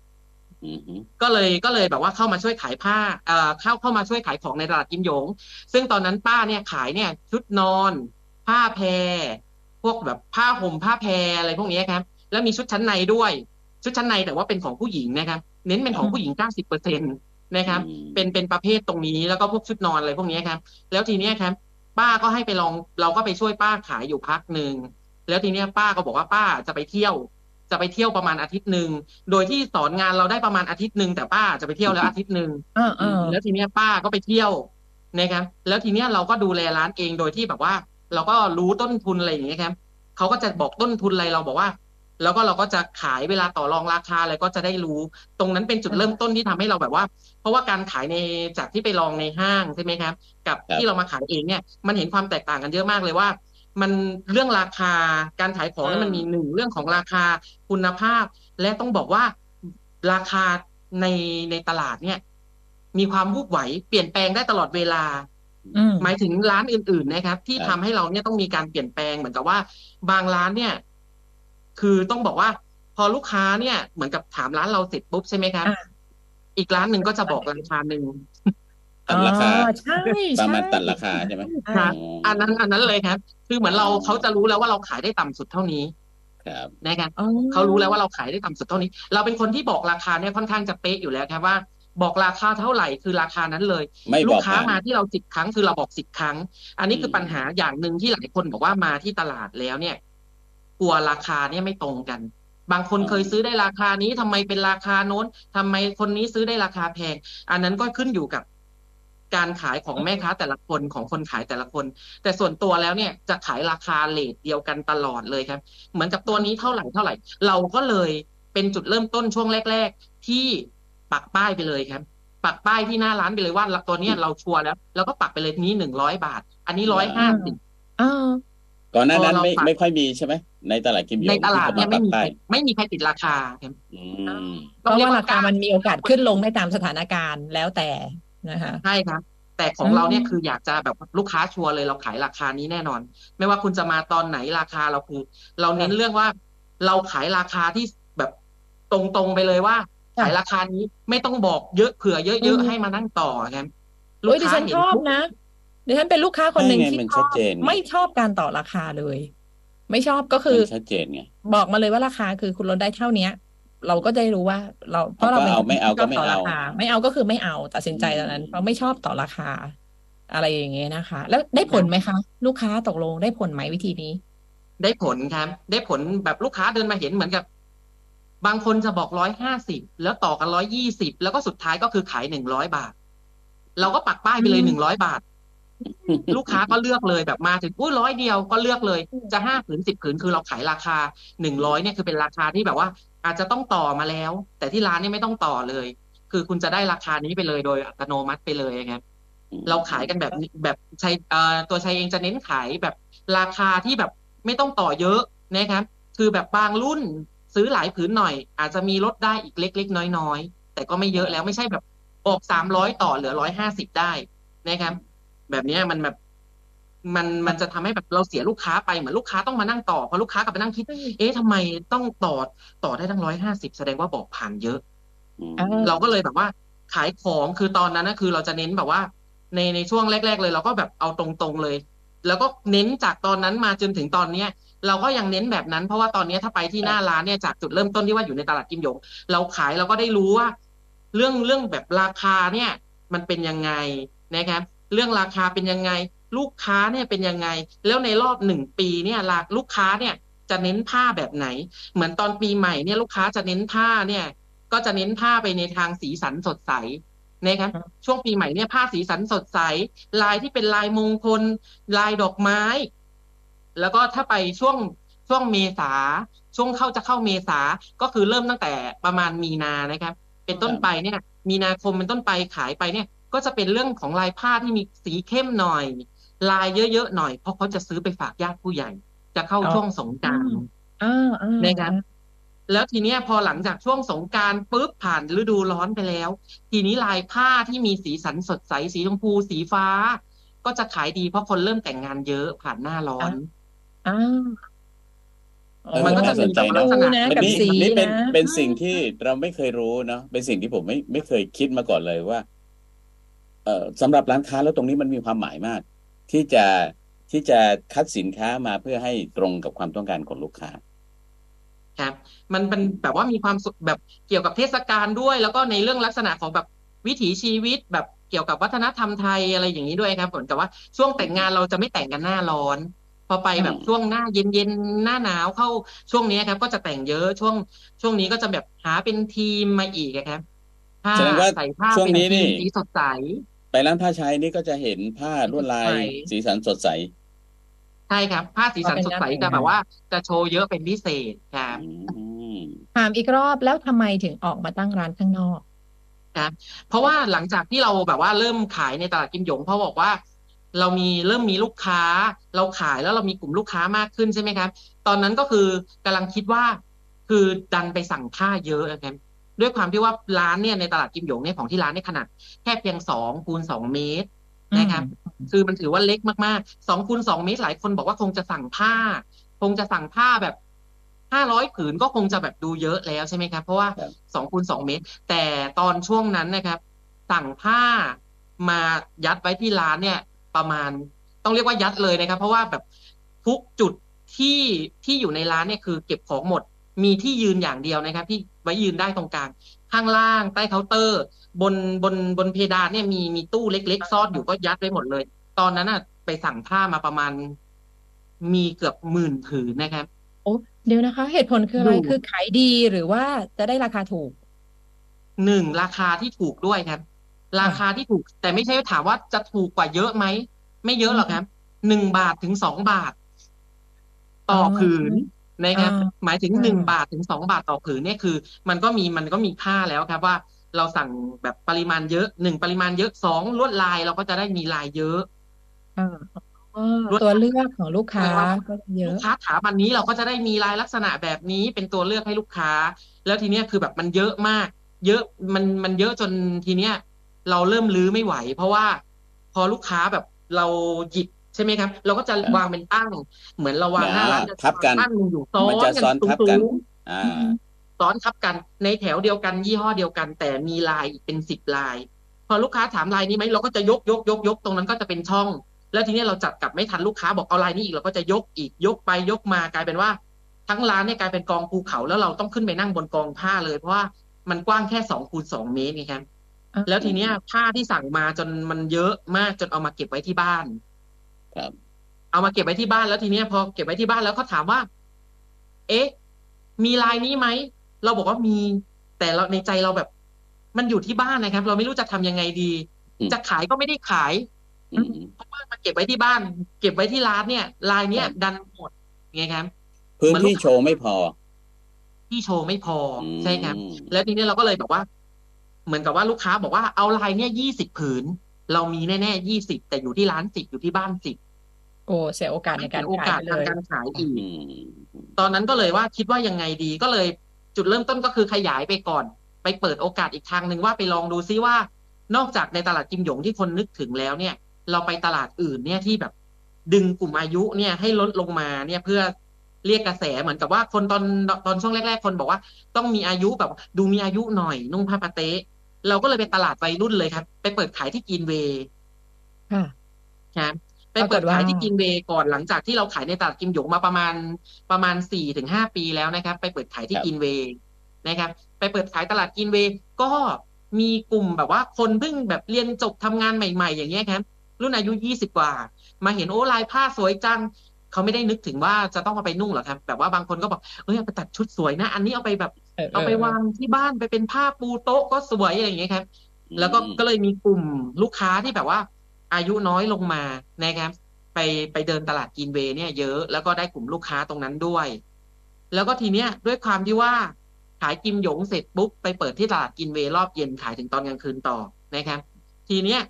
S4: ก็เลยก็เลยแบบว่าเข้ามาช่วยขายผ้าเอ่อเข้าเข้ามาช่วยขายของในตลาดกิมหยง ซึ่งตอนนั้นป้าเนี่ยขายเนี่ยชุดนอน ผ้าแพร พวกแบบผ้าห่มผ้าแพรอะไรพวกนี้ครับ แล้วมีชุดชั้นในด้วย ชุดชั้นในแต่ว่าเป็นของผู้หญิงนะครับ เน้นเป็นของผู้หญิงเก้าสิบเปอร์เซ็นตนะครับ
S3: อืม
S4: เป็นเป็นประเภทตรงนี้แล้วก็พวกชุดนอนอะไรพวกนี้ครับ แล้วทีเนี้ยครับ ป้าก็ให้ไปลองเราก็ไปช่วยป้าขายอยู่พักหนึ่งแล้วทีเนี้ยป้าก็บอกว่าป้าจะไปเที่ยว จะไปเที่ยวประมาณอาทิตย์หนึ่งโดยที่สอนงานเราได้ประมาณอาทิตย์หนึ่งแต่ป้าจะไปเที่ยวแล้วอาทิตย์หนึ่ง
S2: เออเออ
S4: แล้วทีเนี้ยป้าก็ไปเที่ยวนะครับแล้วทีเนี้ยเราก็ดูแลร้านเองโดยที่แบบว่า เราก็รู้ต้นทุนอะไรอย่างเงี้ยครับเขาก็จะบอกต้นทุนอะไรเราบอกว่า แล้วก็เราก็จะขายเวลาต่อรองราคาอะไรก็จะได้รู้ ตรงนั้นเป็นจุดเริ่มต้นที่ทำให้เราแบบว่า เพราะว่าการขายในจากที่ไปลองในห้างใช่ไหมครับ กับ
S3: ครับ
S4: ที่เรามาขายเองเนี่ยมันเห็นความแตกต่างกันเยอะมากเลยว่า มันเรื่องราคาการขายของเนี่ยมันมีหนึ่งเรื่องของราคาคุณภาพ และต้องบอกว่าราคาในในตลาดเนี่ย มีความวูบไหวเปลี่ยนแปลงได้ตลอดเวลา
S2: อืม
S4: หมายถึงร้านอื่น ๆ นะครับ ที่
S3: ครับ
S4: ทำให้เราเนี่ยต้องมีการเปลี่ยนแปลงเหมือนกับว่า บางร้านเนี่ย คือต้องบอกว่า พอลูกค้าเนี่ยเหมือนกับถามร้านเราเสร็จปุ๊บใช่ไหมครับ
S2: อ่า
S4: อีกร้านหนึ่งก็จะบอกราคาหนึ่ง
S3: ตัดราคา
S2: อ๋อใช่
S3: ประมาณ
S2: ใช่
S3: ตัดราคาใช่ไหม
S2: ใช่
S3: อ๋อ
S4: อันนั้นอันนั้นเลยครับ คือเหมือนเราเขาจะรู้แล้วว่าเราขายได้ต่ำสุดเท่านี้
S3: ครับ
S4: นะครับ
S2: อ๋อ
S4: เขารู้แล้วว่าเราขายได้ต่ำสุดเท่านี้ เราเป็นคนที่บอกราคาเนี่ยค่อนข้างจะเป๊ะอยู่แล้วครับว่า บอกราคาเท่าไหร่คือราคานั้นเลย
S3: ไม่
S4: ลู
S3: บอก
S4: กค้า
S3: ผ่าน
S4: มาที่เราสิบครั้งคือเราบอกสิบครั้ง อันนี้คือ
S3: ม
S4: ปัญหาอย่างหนึ่งที่หลายคนบอกว่ามาที่ตลาดแล้วเนี่ย กลัวราคาเนี่ยไม่ตรงกัน บางคนเคยซื้อได้ราคานี้ทำไมเป็นราคาโน้นทำไมคนนี้ซื้อได้ราคาแพง อันนั้นก็ขึ้นอยู่กับ การขายของแม่ค้าแต่ละคนของคนขายแต่ละคน แต่ส่วนตัวแล้วเนี่ยจะขายราคาเลทเดียวกันตลอดเลยครับ เหมือนกับตัวนี้เท่าไหร่เท่าไหร่ เราก็เลยเป็นจุดเริ่มต้นช่วงแรก ๆ ที่ปักป้ายไปเลยครับปักป้ายที่หน้าร้านไปเลยว่าตัวเนี้ยเราชัวร์แล้วเราก็ปักไปเลยนี้หนึ่งร้อยบาท อันนี้ร้อยห้าสิบ
S2: อ๋อ
S3: ก่อนหน้านั้น
S4: พอเรา
S3: ไม่
S4: ปัก
S3: ไม่ค่อยมีใช่ไหมในตลาดกิมหยง
S4: ในตลาดเนี่ยไม่มี
S3: ที่
S4: ใคร
S3: ขาปักป้าย
S4: ไม่มีใครติดราคาครับ
S3: อืม
S2: เพราะว่าราคามันมีโอกาสขึ้นลงได้ตามสถานการณ์แล้วแต่ นะคะ
S4: ใช่ครับแต่ของ
S2: อืม
S4: เราเนี่ยคืออยากจะแบบลูกค้าชัวร์เลยเราขายราคานี้แน่นอน ไม่ว่าคุณจะมาตอนไหนราคาเราคือ เราเน้นเรื่องว่า เราขายราคาที่แบบตรงๆไปเลยว่า
S2: ค่ะ
S4: ขายราคานี้ไม่ต้องบอกเยอะเผื่อเย
S2: อื
S4: อะ
S2: ม
S4: ๆให้มานั่งต่อครับลู
S2: โอ้
S4: ก
S2: ยดิ
S4: ค้า
S2: ฉัน
S4: เห็
S2: ช
S4: น
S2: อบ
S4: ปุ๊บ
S2: นะดิฉันเป็นลูกค้าคนหนึ่ง
S3: ใช่ไง
S2: ที่
S3: มัน
S2: ช
S3: ชั
S2: อ
S3: ด
S2: บ
S3: เจนไง
S2: ไม่ชอบการต่อราคาเลย ไม่ชอบก็คือ
S3: มันชัดเจนไง
S2: บอกมาเลยว่าราคาคือคุณลดได้เท่าเนี้ย เราก็จะได้รู้ว่า เราเพ
S3: เอา
S2: ราะเรา
S3: ก็
S2: เป็น
S3: เอา
S2: คน
S3: ไม่
S2: ที่
S3: เอา
S2: ช
S3: ก็
S2: อบ
S3: ไม่
S2: ต่อรา
S3: เอา
S2: คาไม่เอาก็คือไม่เอาตัดสินใจ
S3: อื
S2: ตอนนั้น
S3: ม
S2: เพราะไม่ชอบต่อราคา อะไรอย่างเงี้ยนะคะ แล้วได้ผลไหมคะ ลูกค้าตกลงได้ผลไหมวิธีนี้
S4: ได้ผลครับ ได้ผลแบบลูกค้าเดินมาเห็นเหมือนกับบางคนจะบอกร้อยห้าสิบแล้วต่อกันร้อยยี่สิบแล้วก็สุดท้ายก็คือขายหนึ่งร้อยบาท เราก็ปักป้ายไปเลย
S2: อื
S4: ห
S2: ม
S4: นึ่งร้อยบาท ลูกค้าก็เลือกเลยแบบมาถึงอุ้ยร้อยเดียวก็เลือกเลย จะห้าผืนสิบผืนคือเราขายราคาหนึ่งร้อยเนี่ยคือเป็นราคาที่แบบว่า อาจจะต้องต่อมาแล้ว แต่ที่ร้านนี่ไม่ต้องต่อเลย คือคุณจะได้ราคานี้ไปเลยโดยอัตโนมัติไปเลยครับเราขายกันแบบแบบใชัยเอ่อตัวชัยเองจะเน้นขายแบบราคาที่แบบไม่ต้องต่อเยอะนะครับคือแบบบางรุ่นซื้อหลายผืนหน่อย อาจจะมีลดได้อีกเล็ก ๆ น้อยๆแต่ก็ไม่เยอะแล้วไม่ใช่แบบออกสามร้อยต่อเหลือร้อยห้าสิบได้นะครับ แบบเนี้ยมันแบบมันมันจะทำให้แบบเราเสียลูกค้าไปเหมือนลูกค้าต้องมานั่งต่อพอลูกค้ากลับไปนั่งคิด เอ๊ะทำไมต้องต่อต่อได้ทั้งร้อยห้าสิบแสดงว่าบอกผ่านเยอะ
S3: อืม
S2: อ่า
S4: เราก็เลยแบบว่า ขายของคือตอนนั้นนะคือเราจะเน้นแบบว่า ในในช่วงแรก ๆ เลย เราก็แบบเอาตรงๆเลย แล้วก็เน้นจากตอนนั้นมาจนถึงตอนเนี้ย เราก็ยังเน้นแบบนั้นเพราะว่าตอนเนี้ยถ้าไปที่หน้าร้านเนี่ยจากจุดเริ่มต้นที่ว่าอยู่ในตลาดกิมหยง เราขายเราก็ได้รู้ว่า เรื่องเรื่องแบบราคาเนี่ย มันเป็นยังไงนะครับ เรื่องราคาเป็นยังไง ลูกค้าเนี่ยเป็นยังไง แล้วในรอบหนึ่งปีเนี่ยราลูกค้าเนี่ยจะเน้นผ้าแบบไหน เหมือนตอนปีใหม่เนี่ยลูกค้าจะเน้นผ้าเนี่ย ก็จะเน้นผ้าไปในทางสีสันสดใสนะครับ
S2: ครับ
S4: ช่วงปีใหม่เนี่ยผ้าสีสันสดใส ลายที่เป็นลายมงคล ลายดอกไม้ แล้วก็ถ้าไปช่วงช่วงเมษาช่วงเข้าจะเข้าเมษาก็คือเริ่มตั้งแต่ประมาณมีนานะครับ เป็นต้นไปเนี่ย มีนาคมเป็นต้นไปขายไปเนี่ย ก็จะเป็นเรื่องของลายผ้าที่มีสีเข้มหน่อย ลายเยอะๆหน่อย เพราะเขาจะซื้อไปฝากญาติผู้ใหญ่ จะเข้า
S2: อ๋อ
S4: ช่วงสงกรานต์
S2: อ่าอ่า
S4: นะครับแล้วทีเนี้ยพอหลังจากช่วงสงกรารปุ๊บผ่านฤดูร้อนไปแล้ว ทีนี้ลายผ้าที่มีสีสันสดใสสีชมพูสีฟ้า ก็จะขายดีเพราะคนเริ่มแต่งงานเยอะผ่านหน้าร้อน
S2: อ่า
S3: เออ
S4: มันก็จะ
S3: น่าส
S4: มี
S3: นใจ
S4: แบบลั
S3: เนาะ
S4: กษณะ
S2: นะ
S3: อัน
S2: กับ
S3: นี้
S2: สี
S3: นี่เป็น
S2: นะ
S3: เป็นสิ่งที่เราไม่เคยรู้เนาะเป็นสิ่งที่ผมไม่ไม่เคยคิดมาก่อนเลยว่าเอ่อ สำหรับร้านค้าแล้วตรงนี้มันมีความหมายมาก ที่จะที่จะคัดสินค้ามาเพื่อให้ตรงกับความต้องการของลูกค้า
S4: ครับ มันเป็นแบบว่ามีความสุขแบบเกี่ยวกับเทศกาลด้วย แล้วก็ในเรื่องลักษณะของแบบวิถีชีวิตแบบเกี่ยวกับวัฒนธรรมไทยอะไรอย่างนี้ด้วยครับเหมือนกับว่าช่วงแต่งงานเราจะไม่แต่งกันหน้าร้อน พอไปแบบ
S3: อืม
S4: ช่วงหน้าเย็นๆหน้าหนาวเข้าช่วงนี้ครับ ก็จะแต่งเยอะช่วงช่วงนี้ก็จะแบบหาเป็นทีมมาอีกอะครับผ้า
S3: แสดงว่า
S4: ใส่ผ้า
S3: ช่วง
S4: เป็น
S3: นี้
S4: ที
S3: นี่
S4: มสีสดใส
S3: ไปร้านผ้าใช้นี่ก็จะเห็นผ้าลวดลาย
S2: สดใส
S3: สีสันสดใส
S4: ใช่ครับ ผ้าสีสัน
S2: ก็เป็น
S4: สดใส
S2: หน้าแต่ง
S4: จะแบบว่า จะโชว์เยอะเป็นพิเศษครับ
S3: อืม
S2: ถามอีกรอบแล้วทำไมถึงออกมาตั้งร้านข้างนอก
S4: เพราะว่าหลังจากที่เราแบบว่าเริ่มขายในตลาดกิมหยงเพราะบอกว่า เรามีเริ่มมีลูกค้า เราขายแล้วเรามีกลุ่มลูกค้ามากขึ้นใช่ไหมครับ ตอนนั้นก็คือกำลังคิดว่า คือดันไปสั่งผ้าเยอะนะครับ ด้วยความที่ว่าร้านเนี่ยในตลาดกิมหยงเนี่ยของที่ร้านเนี่ยขนาดแค่เพียงสองคูณสองเมตรนะครับคือมันถือว่าเล็กมากๆสองคูณสองเมตรหลายคนบอกว่าคงจะสั่งผ้า คงจะสั่งผ้าแบบห้าร้อยผืนก็คงจะแบบดูเยอะแล้วใช่ไหมครับ เพราะว่า
S3: ครับ
S4: สองคูณสองเมตร แต่ตอนช่วงนั้นนะครับ สั่งผ้ามายัดไว้ที่ร้านเนี่ย ประมาณต้องเรียกว่ายัดเลยนะครับ เพราะว่าแบบทุกจุดที่ที่อยู่ในร้านเนี่ยคือเก็บของหมด มีที่ยืนอย่างเดียวนะครับ ที่ไว้ยืนได้ตรงกลาง ข้างล่างใต้เคาน์เตอร์ บนบนบนเพดานเนี่ยมีมีตู้เล็ก ๆ ซ่อนอยู่ก็ยัดไว้หมดเลย ตอนนั้นอะ ไปสั่งผ้ามาประมาณ มีเกือบหมื่นผืนนะครับ
S2: โอ้เดี๋ยวนะคะ เหตุผลคืออะไร
S4: ดู
S2: คือขายดีหรือว่าจะได้ราคาถูก
S4: หนึ่งราคาที่ถูกด้วยครับ ราคาที่ถูก แต่ไม่ใช่ถามว่าจะถูกกว่าเยอะไหมไม่เยอะหรอกครับหนึ่งบาทถึงสองบาท ต่ออ
S2: อ
S4: ผืน นะครับ
S2: อ่า
S4: หมายถึง
S2: อ่า
S4: หนึ่งบาทถึงสองบาทต่อผืนเนี่ยคือ มันก็มีมันก็มีค่าแล้วครับว่าเราสั่งแบบปริมาณเยอะหนึ่งปริมาณเยอะสองลวดลายเราก็จะได้มีลายเยอะ
S2: อ่าอ๋อ
S4: ลวด
S2: ตัวเลือกของลูกค้า
S4: แปลว่า
S2: ก็จะเย
S4: ลู
S2: อะ
S4: กค้าถามอันนี้เราก็จะได้มีลายลักษณะแบบนี้เป็นตัวเลือกให้ลูกค้า แล้วทีเนี้ยคือแบบมันเยอะมาก เยอะมันมันเยอะจนทีเนี้ย เราเริ่มลื้อไม่ไหว เพราะว่าพอลูกค้าแบบเราหยิบ ใช่ไหมครับ เราก็จะ
S3: ครับ
S4: วางเป็นตั้ง เหมือนเราวางหน้าร้านจะ
S3: ทับกัน
S4: ตั้งอยู่ซ้อ
S3: มัน
S4: น
S3: จะ
S4: กัน
S3: ซ้อนทับ
S4: สู
S3: กัน
S4: ง
S3: อ่า
S4: ๆซ้อนทับกันในแถวเดียวกันยี่ห้อเดียวกัน แต่มีลายอีกเป็นสิบลาย พอลูกค้าถามลายนี้ไหมเราก็จะยกยกยกยกตรงนั้นก็จะเป็นช่อง แล้วทีนี้เราจัดกลับไม่ทันลูกค้าบอกเอาลายนี้อีกเราก็จะยกอีกยกไปยกมากลายเป็นว่า ทั้งร้านเนี่ยกลายเป็นกองภูเขาแล้วเราต้องขึ้นไปนั่งบนกองผ้าเลยเพราะว่ามันกว้างแค่สองคูณสองเมตรไงครับ
S2: อะ
S4: แล้วทีเนี้ยผ้าที่สั่งมาจนมันเยอะมากจนเอามาเก็บไว้ที่บ้าน
S3: ครับ
S4: เอามาเก็บไว้ที่บ้านแล้วทีเนี้ยพอเก็บไว้ที่บ้านแล้วเขาถามว่า เอ๊ะ มีลายนี้ไหมเราบอกว่ามีแต่เราในใจเราแบบ มันอยู่ที่บ้านนะครับ เราไม่รู้จะทำยังไงดี
S3: อืม
S4: จะขายก็ไม่ได้ขาย
S3: อืม
S4: เพราะว่ามาเก็บไว้ที่บ้าน เก็บไว้ที่ร้านเนี่ย ลายเนี้ย
S3: ครับ
S4: ดันหมดไงครับ
S3: พื้น
S4: เหมือนลู
S3: ที่
S4: ก
S3: โชว์ไม่พอ
S4: ที่โชว์ไม่พออ
S3: ม
S4: ใช่ครับแล้วทีนี้เราก็เลยบอกว่า เหมือนกับว่าลูกค้าบอกว่าเอาลายเนี่ยยี่สิบผืน เรามีแน่ๆยี่สิบแต่อยู่ที่ร้านสิบอยู่ที่บ้านสิบ
S2: โอ้เสียโอกาสในการ
S4: โอ
S2: ขาย
S4: กาส
S2: ไป
S4: ทาง
S2: เลย
S4: การขายอีก
S3: อืม
S4: ตอนนั้นก็เลยว่าคิดว่ายังไงดีก็เลยจุดเริ่มต้นก็คือขยายไปก่อน ไปเปิดโอกาสอีกทางหนึ่งว่าไปลองดูซิว่า นอกจากในตลาดกิมหยงที่คนนึกถึงแล้วเนี่ย เราไปตลาดอื่นเนี่ยที่แบบ ดึงกลุ่มอายุเนี่ยให้ลดลงมาเนี่ยเพื่อเรียกกระแสเหมือนกับว่าคนตอนตอนช่วงแรก ๆ คนบอกว่า ต้องมีอายุแบบ ดูมีอายุหน่อยนุ่งผ้าปาเต๊ะ เราก็เลยไปตลาดวัยรุ่นเลยครับ ไปเปิดขายที่กินเวย์
S2: ค่ะ
S4: ครับไปเปิดขายที่กินเวย์ก่อนหลังจากที่เราขายในตลาดกิมหยงมาประมาณประมาณสี่ถึงห้าปีแล้วนะครับ ไปเปิดขายที่กินเวย์นะครับ ไปเปิดขายตลาดกินเวย์ก็มีกลุ่มแบบว่าคนเพิ่งแบบเรียนจบทำงานใหม่ ๆ อย่างเงี้ยครับ รุ่นอายุยี่สิบกว่า มาเห็นโอ้ลายผ้าสวยจังเขาไม่ได้นึกถึงว่าจะต้องเอาไปนุ่งหรอกครับ แบบว่าบางคนก็บอกเอ้ยเอาไปตัดชุดสวยนะ อันนี้เอาไปแบบ
S2: เออ
S4: เอาไปวางที่บ้านไปเป็นผ้าปูโต๊ะก็สวยอะไรอย่างเงี้ยครับ แล้วก็ก็เลยมีกลุ่มลูกค้าที่แบบว่า อายุน้อยลงมานะครับ ไปไปเดินตลาดกินเวย์เนี่ยเยอะแล้วก็ได้กลุ่มลูกค้าตรงนั้นด้วย แล้วก็ทีเนี้ยด้วยความที่ว่าขายกิมหยงเสร็จปุ๊บไปเปิดที่ตลาดกินเวย์รอบเย็นขายถึงตอนกลางคืนต่อนะครับ ทีเนี้ย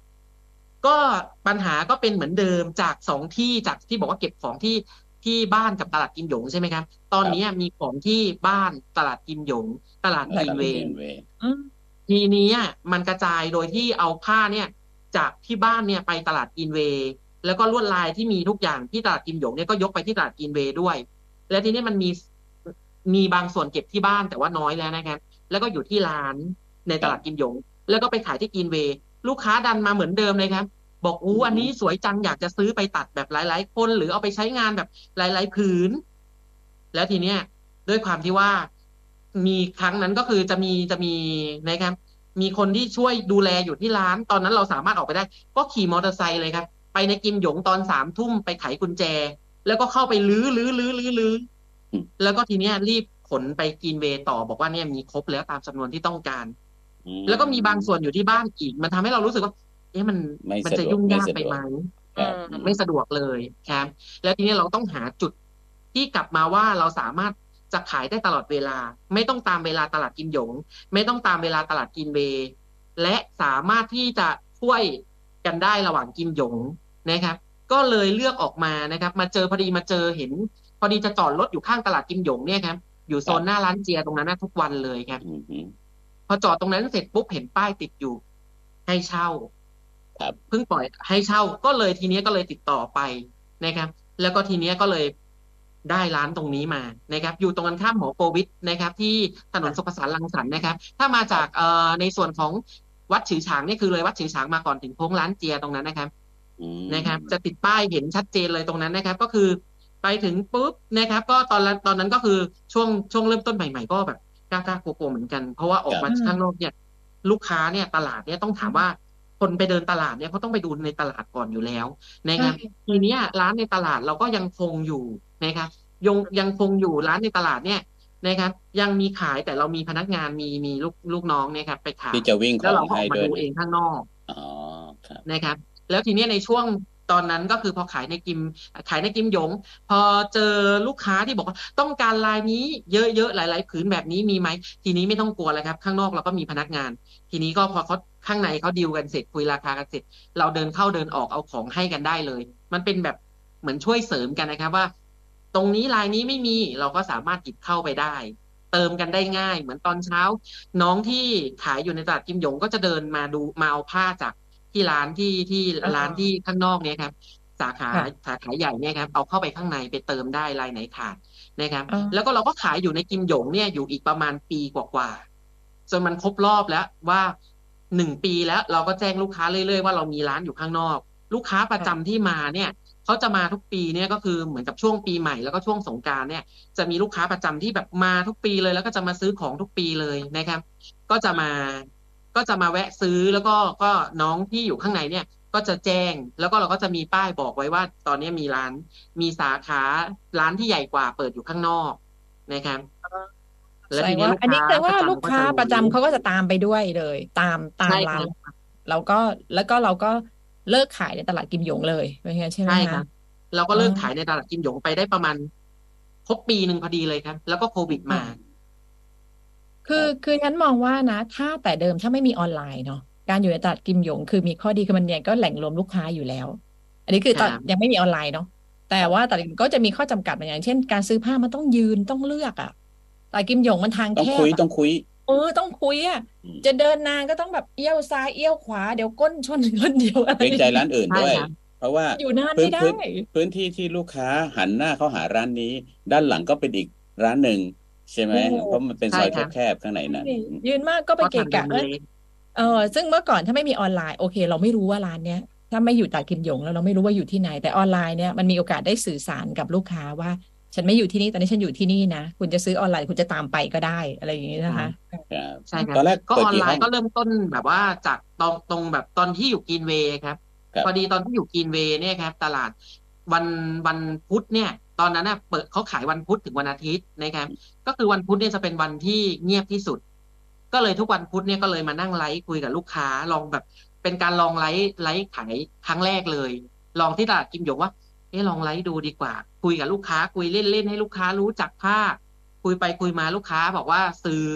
S4: ก็ปัญหาก็เป็นเหมือนเดิมจากสองที่จากที่บอกว่าเก็บของที่ ที่บ้านกับตลาดกิมหยงใช่ไหมครับ ตอนนี้มีของที่บ้านตลาดกิมหยง ตลาด
S3: ต
S4: กิน
S3: ลาด
S4: เว
S3: กิ
S4: ย์
S3: นเวย์
S2: อืม
S4: ทีนี้อะมันกระจายโดยที่เอาผ้าเนี่ย จากที่บ้านเนี่ยไปตลาดกินเวย์แล้วก็ลวดลายที่มีทุกอย่างที่ตลาดกิมหยงเนี่ยก็ยกไปที่ตลาดกินเวย์ด้วย แล้วทีนี้มันมีมีบางส่วนเก็บที่บ้านแต่ว่าน้อยแล้วนะครับ แล้วก็อยู่ที่ร้านในตลาดกิมหยง แล้วก็ไปขายที่กินเวย์ลูกค้าดันมาเหมือนเดิมเลยครับ บอกอู้อันนี้สวยจังอยากจะซื้อไปตัดแบบหลาย ๆ คน หรือเอาไปใช้งานแบบหลาย ๆ ผืน แล้วทีเนี้ย ด้วยความที่ว่า มีครั้งนั้นก็คือจะมีจะมีนะครับ มีคนที่ช่วยดูแลอยู่ที่ร้าน ตอนนั้นเราสามารถออกไปได้ ก็ขี่มอเตอร์ไซค์เลยครับ ไปในกิมหยงตอนสามทุ่มไปไขกุญแจ แล้วก็เข้าไปลื้อลื้อลื้อลื้อลื้ออ
S3: ม
S4: แล้วก็ทีเนี้ยรีบขนไปกินเวย์ต่อบอกว่าเนี่ยมีครบแล้วตามจำนวนที่ต้องการ
S3: อื
S4: แล้วก็มีบางส่วนอยู่ที่บ้านอีก มันทำให้เรารู้สึกว่า เอ๊ะมัน
S3: ไม่
S4: มัน
S3: สะ
S4: จะ
S3: ดวก
S4: ยุ่ง
S3: ไม่
S4: ยาก
S3: สะ
S4: ไป
S3: ดวก
S4: ไหม
S3: ครับ
S4: อืมไม่สะดวกเลยครับแล้วทีนี้เราต้องหาจุดที่กลับมาว่าเราสามารถจะขายได้ตลอดเวลา ไม่ต้องตามเวลาตลาดกิมหยง ไม่ต้องตามเวลาตลาดกินเวย์และสามารถที่จะช่วยกันได้ระหว่างกิมหยงนะครับ ก็เลยเลือกออกมานะครับ มาเจอพอดีมาเจอเห็น พอดีจะจอดรถอยู่ข้างตลาดกิมหยงเนี่ยครับอยู่โซนหน้าร้านเจียตรงนั้นนะทุกวันเลยครับ
S3: อืมฮึ
S4: พอจอดตรงนั้นเสร็จปุ๊บเห็นป้ายติดอยู่ ให้เช่า
S3: ครับ
S4: เพิ่งปล่อยให้เช่าก็เลยทีเนี้ยก็เลยติดต่อไปนะครับ แล้วก็ทีเนี้ยก็เลยได้ร้านตรงนี้มานะครับ อยู่ตรงกันข้ามหอโควิดนะครับ ที่ถนนสุขสารลังสรรค์นะครับ ถ้ามาจากเอ่อในส่วนของวัดฉือฉางนี่คือเลยวัดฉือฉางมาก่อนถึงโค้งร้านเจียตรงนั้นนะครับ
S3: อืม
S4: นะครับ จะติดป้ายเห็นชัดเจนเลยตรงนั้นนะครับ ก็คือไปถึงปุ๊บนะครับ ก็ตอนนั้นตอนนั้นก็คือช่วงช่วงเริ่มต้นใหม่ๆก็แบบกล้าๆกลัวๆเหมือนกัน เพราะว่าออกมาข้างนอกเนี่ย ลูกค้าเนี่ยตลาดเนี่ยต้องถามว่า คนไปเดินตลาดเนี่ยเขาต้องไปดูในตลาดก่อนอยู่แล้วนะครับทีเนี้ยร้านในตลาดเราก็ยังคงอยู่นะครับยังยังคงอยู่ร้านในตลาดเนี่ยนะครับ ยังมีขายแต่เรามีพนักงานมีมีลูกลูกน้องเนี่ยครับไปขาย
S3: ที่จะวิ่งข
S4: แล้
S3: อ
S4: ว
S3: ง
S4: เราก็อ
S3: ให้
S4: อกมา
S3: ด้วย
S4: ดูเองข้างนอก
S3: อ๋อครับ
S4: นะครับ แล้วทีเนี้ยในช่วง ตอนนั้นก็คือพอขายในกิมขายในกิมหยง พอเจอลูกค้าที่บอกว่าต้องการลายนี้เยอะๆหลาย ๆ ผืนแบบนี้มีไหมทีนี้ไม่ต้องกลัวแล้วครับ ข้างนอกเราก็มีพนักงาน ทีนี้ก็พอเขาข้างในเขาดีลกันเสร็จคุยราคากันเสร็จ เราเดินเข้าเดินออกเอาของให้กันได้เลย มันเป็นแบบเหมือนช่วยเสริมกันนะครับว่า ตรงนี้ลายนี้ไม่มีเราก็สามารถหยิบเข้าไปได้ เติมกันได้ง่าย เหมือนตอนเช้า น้องที่ขายอยู่ในตลาดกิมหยงก็จะเดินมาดูมาเอาผ้าจาก ที่ร้านที่ที่
S2: อ่า
S4: ร้านที่ข้างนอกเนี่ยครับ สาขา
S2: ค่ะ
S4: สาขาใหญ่เนี่ยครับเอาเข้าไปข้างในไปเติมได้รายไหนขาดนะครับ
S2: อ่า
S4: แล้วก็เราก็ขายอยู่ในกิมหยงเนี่ยอยู่อีกประมาณปีกว่าๆจนมันครบรอบแล้วว่าหนึ่งปีแล้วเราก็แจ้งลูกค้าเรื่อยๆว่าเรามีร้านอยู่ข้างนอก ลูกค้าประจำที่มาเนี่ยเขาจะมาทุกปีเนี่ยก็คือเหมือนกับช่วงปีใหม่แล้วก็ช่วงสงกรานต์เนี่ย จะมีลูกค้าประจำที่แบบมาทุกปีเลย แล้วก็จะมาซื้อของทุกปีเลยนะครับ ก็จะมา ก็จะมาแวะซื้อแล้วก็ก็น้องที่อยู่ข้างในเนี่ยก็จะแจ้งแล้วก็เราก็จะมีป้ายบอกไว้ว่า ตอนนี้มีร้านมีสาขาร้านที่ใหญ่กว่าเปิดอยู่ข้างนอกนะครับ
S2: แสดงว่าอันนี้แสดงว่าลูกค้าประจำเขาก็จะตามไปด้วยเลย ตามตาม
S4: ใช่
S2: ร้า
S4: คนรับ
S2: แล้วก็แล้วก็เราก็เลิกขายในตลาดกิมหยงเลยเป็นไงใช่ไหม
S4: ใช่ค
S2: คะ
S4: รับเราก็เลิก
S2: อ๋อ
S4: ขายในตลาดกิมหยงไปได้ประมาณครบปีหนึ่งพอดีเลยครับ แล้วก็โควิดมา
S2: คือคือฉันมองว่านะ ถ้าแต่เดิมถ้าไม่มีออนไลน์เนาะการอยู่ในตลาดกิมหยง คือมีข้อดีคือมันเนี่ยก็แหล่งรวมลูกค้าอยู่แล้ว อันนี้คือตอน
S4: ครับ
S2: ยังไม่มีออนไลน์เนาะแต่ว่าตลาดกิมก็จะมีข้อจำกัดบางอย่าง เช่น การซื้อผ้ามันต้องยืนต้องเลือกอะตลาดกิมหยงมันทาง
S3: ต้อง
S2: แคบ
S3: คุย
S2: อะ
S3: ต้องคุย
S2: เออต้องคุยอะ
S3: อืม
S2: จะเดินนานก็ต้องแบบเอี้ยวซ้ายเอี้ยวขวาเดี๋ยวก้นชนคนเดียวอะไร
S3: เกรงใจร้านอื่น
S4: ใช่
S3: ด้วย
S4: ครับ
S3: เพราะว่า
S2: อยู่นาน
S3: พื้
S2: ไม่
S3: น
S2: ได้
S3: พื้นพื้นที่ที่ลูกค้าหันหน้าเข้าหาร้านนี้ ด้านหลังก็เป็นอีกร้านหนึ่ง ใช่ไหม
S2: โอ้
S3: เพราะมันเป็นซ
S4: ใช่
S3: อย
S4: ครับ
S3: แคบๆข้างในนั้น
S2: ยืนมากก็ไป
S4: เพราะ
S2: เกะ
S4: ทางเดิ
S2: กะ
S4: นมัน
S2: เอ้ย
S4: เล็ก
S2: เออซึ่งเมื่อก่อนถ้าไม่มีออนไลน์โอเค เราไม่รู้ว่าร้านเนี้ยถ้าไม่อยู่ตลาดกิมหยงแล้วเราไม่รู้ว่าอยู่ที่ไหน แต่ออนไลน์เนี่ยมันมีโอกาสได้สื่อสารกับลูกค้าว่า ฉันไม่อยู่ที่นี่ตอนนี้ฉันอยู่ที่นี่นะคุณจะซื้อออนไลน์คุณจะตามไปก็ได้อะไรอย่างนี้นะคะ
S3: ครับ
S4: ใช่ครับ
S3: ตอนแรก
S4: ก็
S3: เปิด
S4: ออน
S3: กี่
S4: ไล
S3: ห้อง
S4: น์ก็เริ่มต้นแบบว่าจากตรงตรงแบบตอนที่อยู่กินเวย์ครับ
S3: ครับ
S4: พอดีตอนที่อยู่กินเวย์เนี่ยครับ ตลาดวันวันพุธเนี่ยต อนนั้นน่ะเปิดเขาขายวันพุธถึงวันอาทิตย์นะครับ ก็คือวันพุธเนี่ยจะเป็นวันที่เงียบที่สุด ก็เลยทุกวันพุธเนี่ยก็เลยมานั่งไลฟ์คุยกับลูกค้า ลองแบบเป็นการลอง live live ขายครั้งแรกเลย ลองที่ตลาดกิมหยงว่าเออลองไลฟ์ดูดีกว่า คุยกับลูกค้า คุยเล่นๆให้ลูกค้ารู้จักผ้า คุยไปคุยมาลูกค้าบอกว่าซื้อ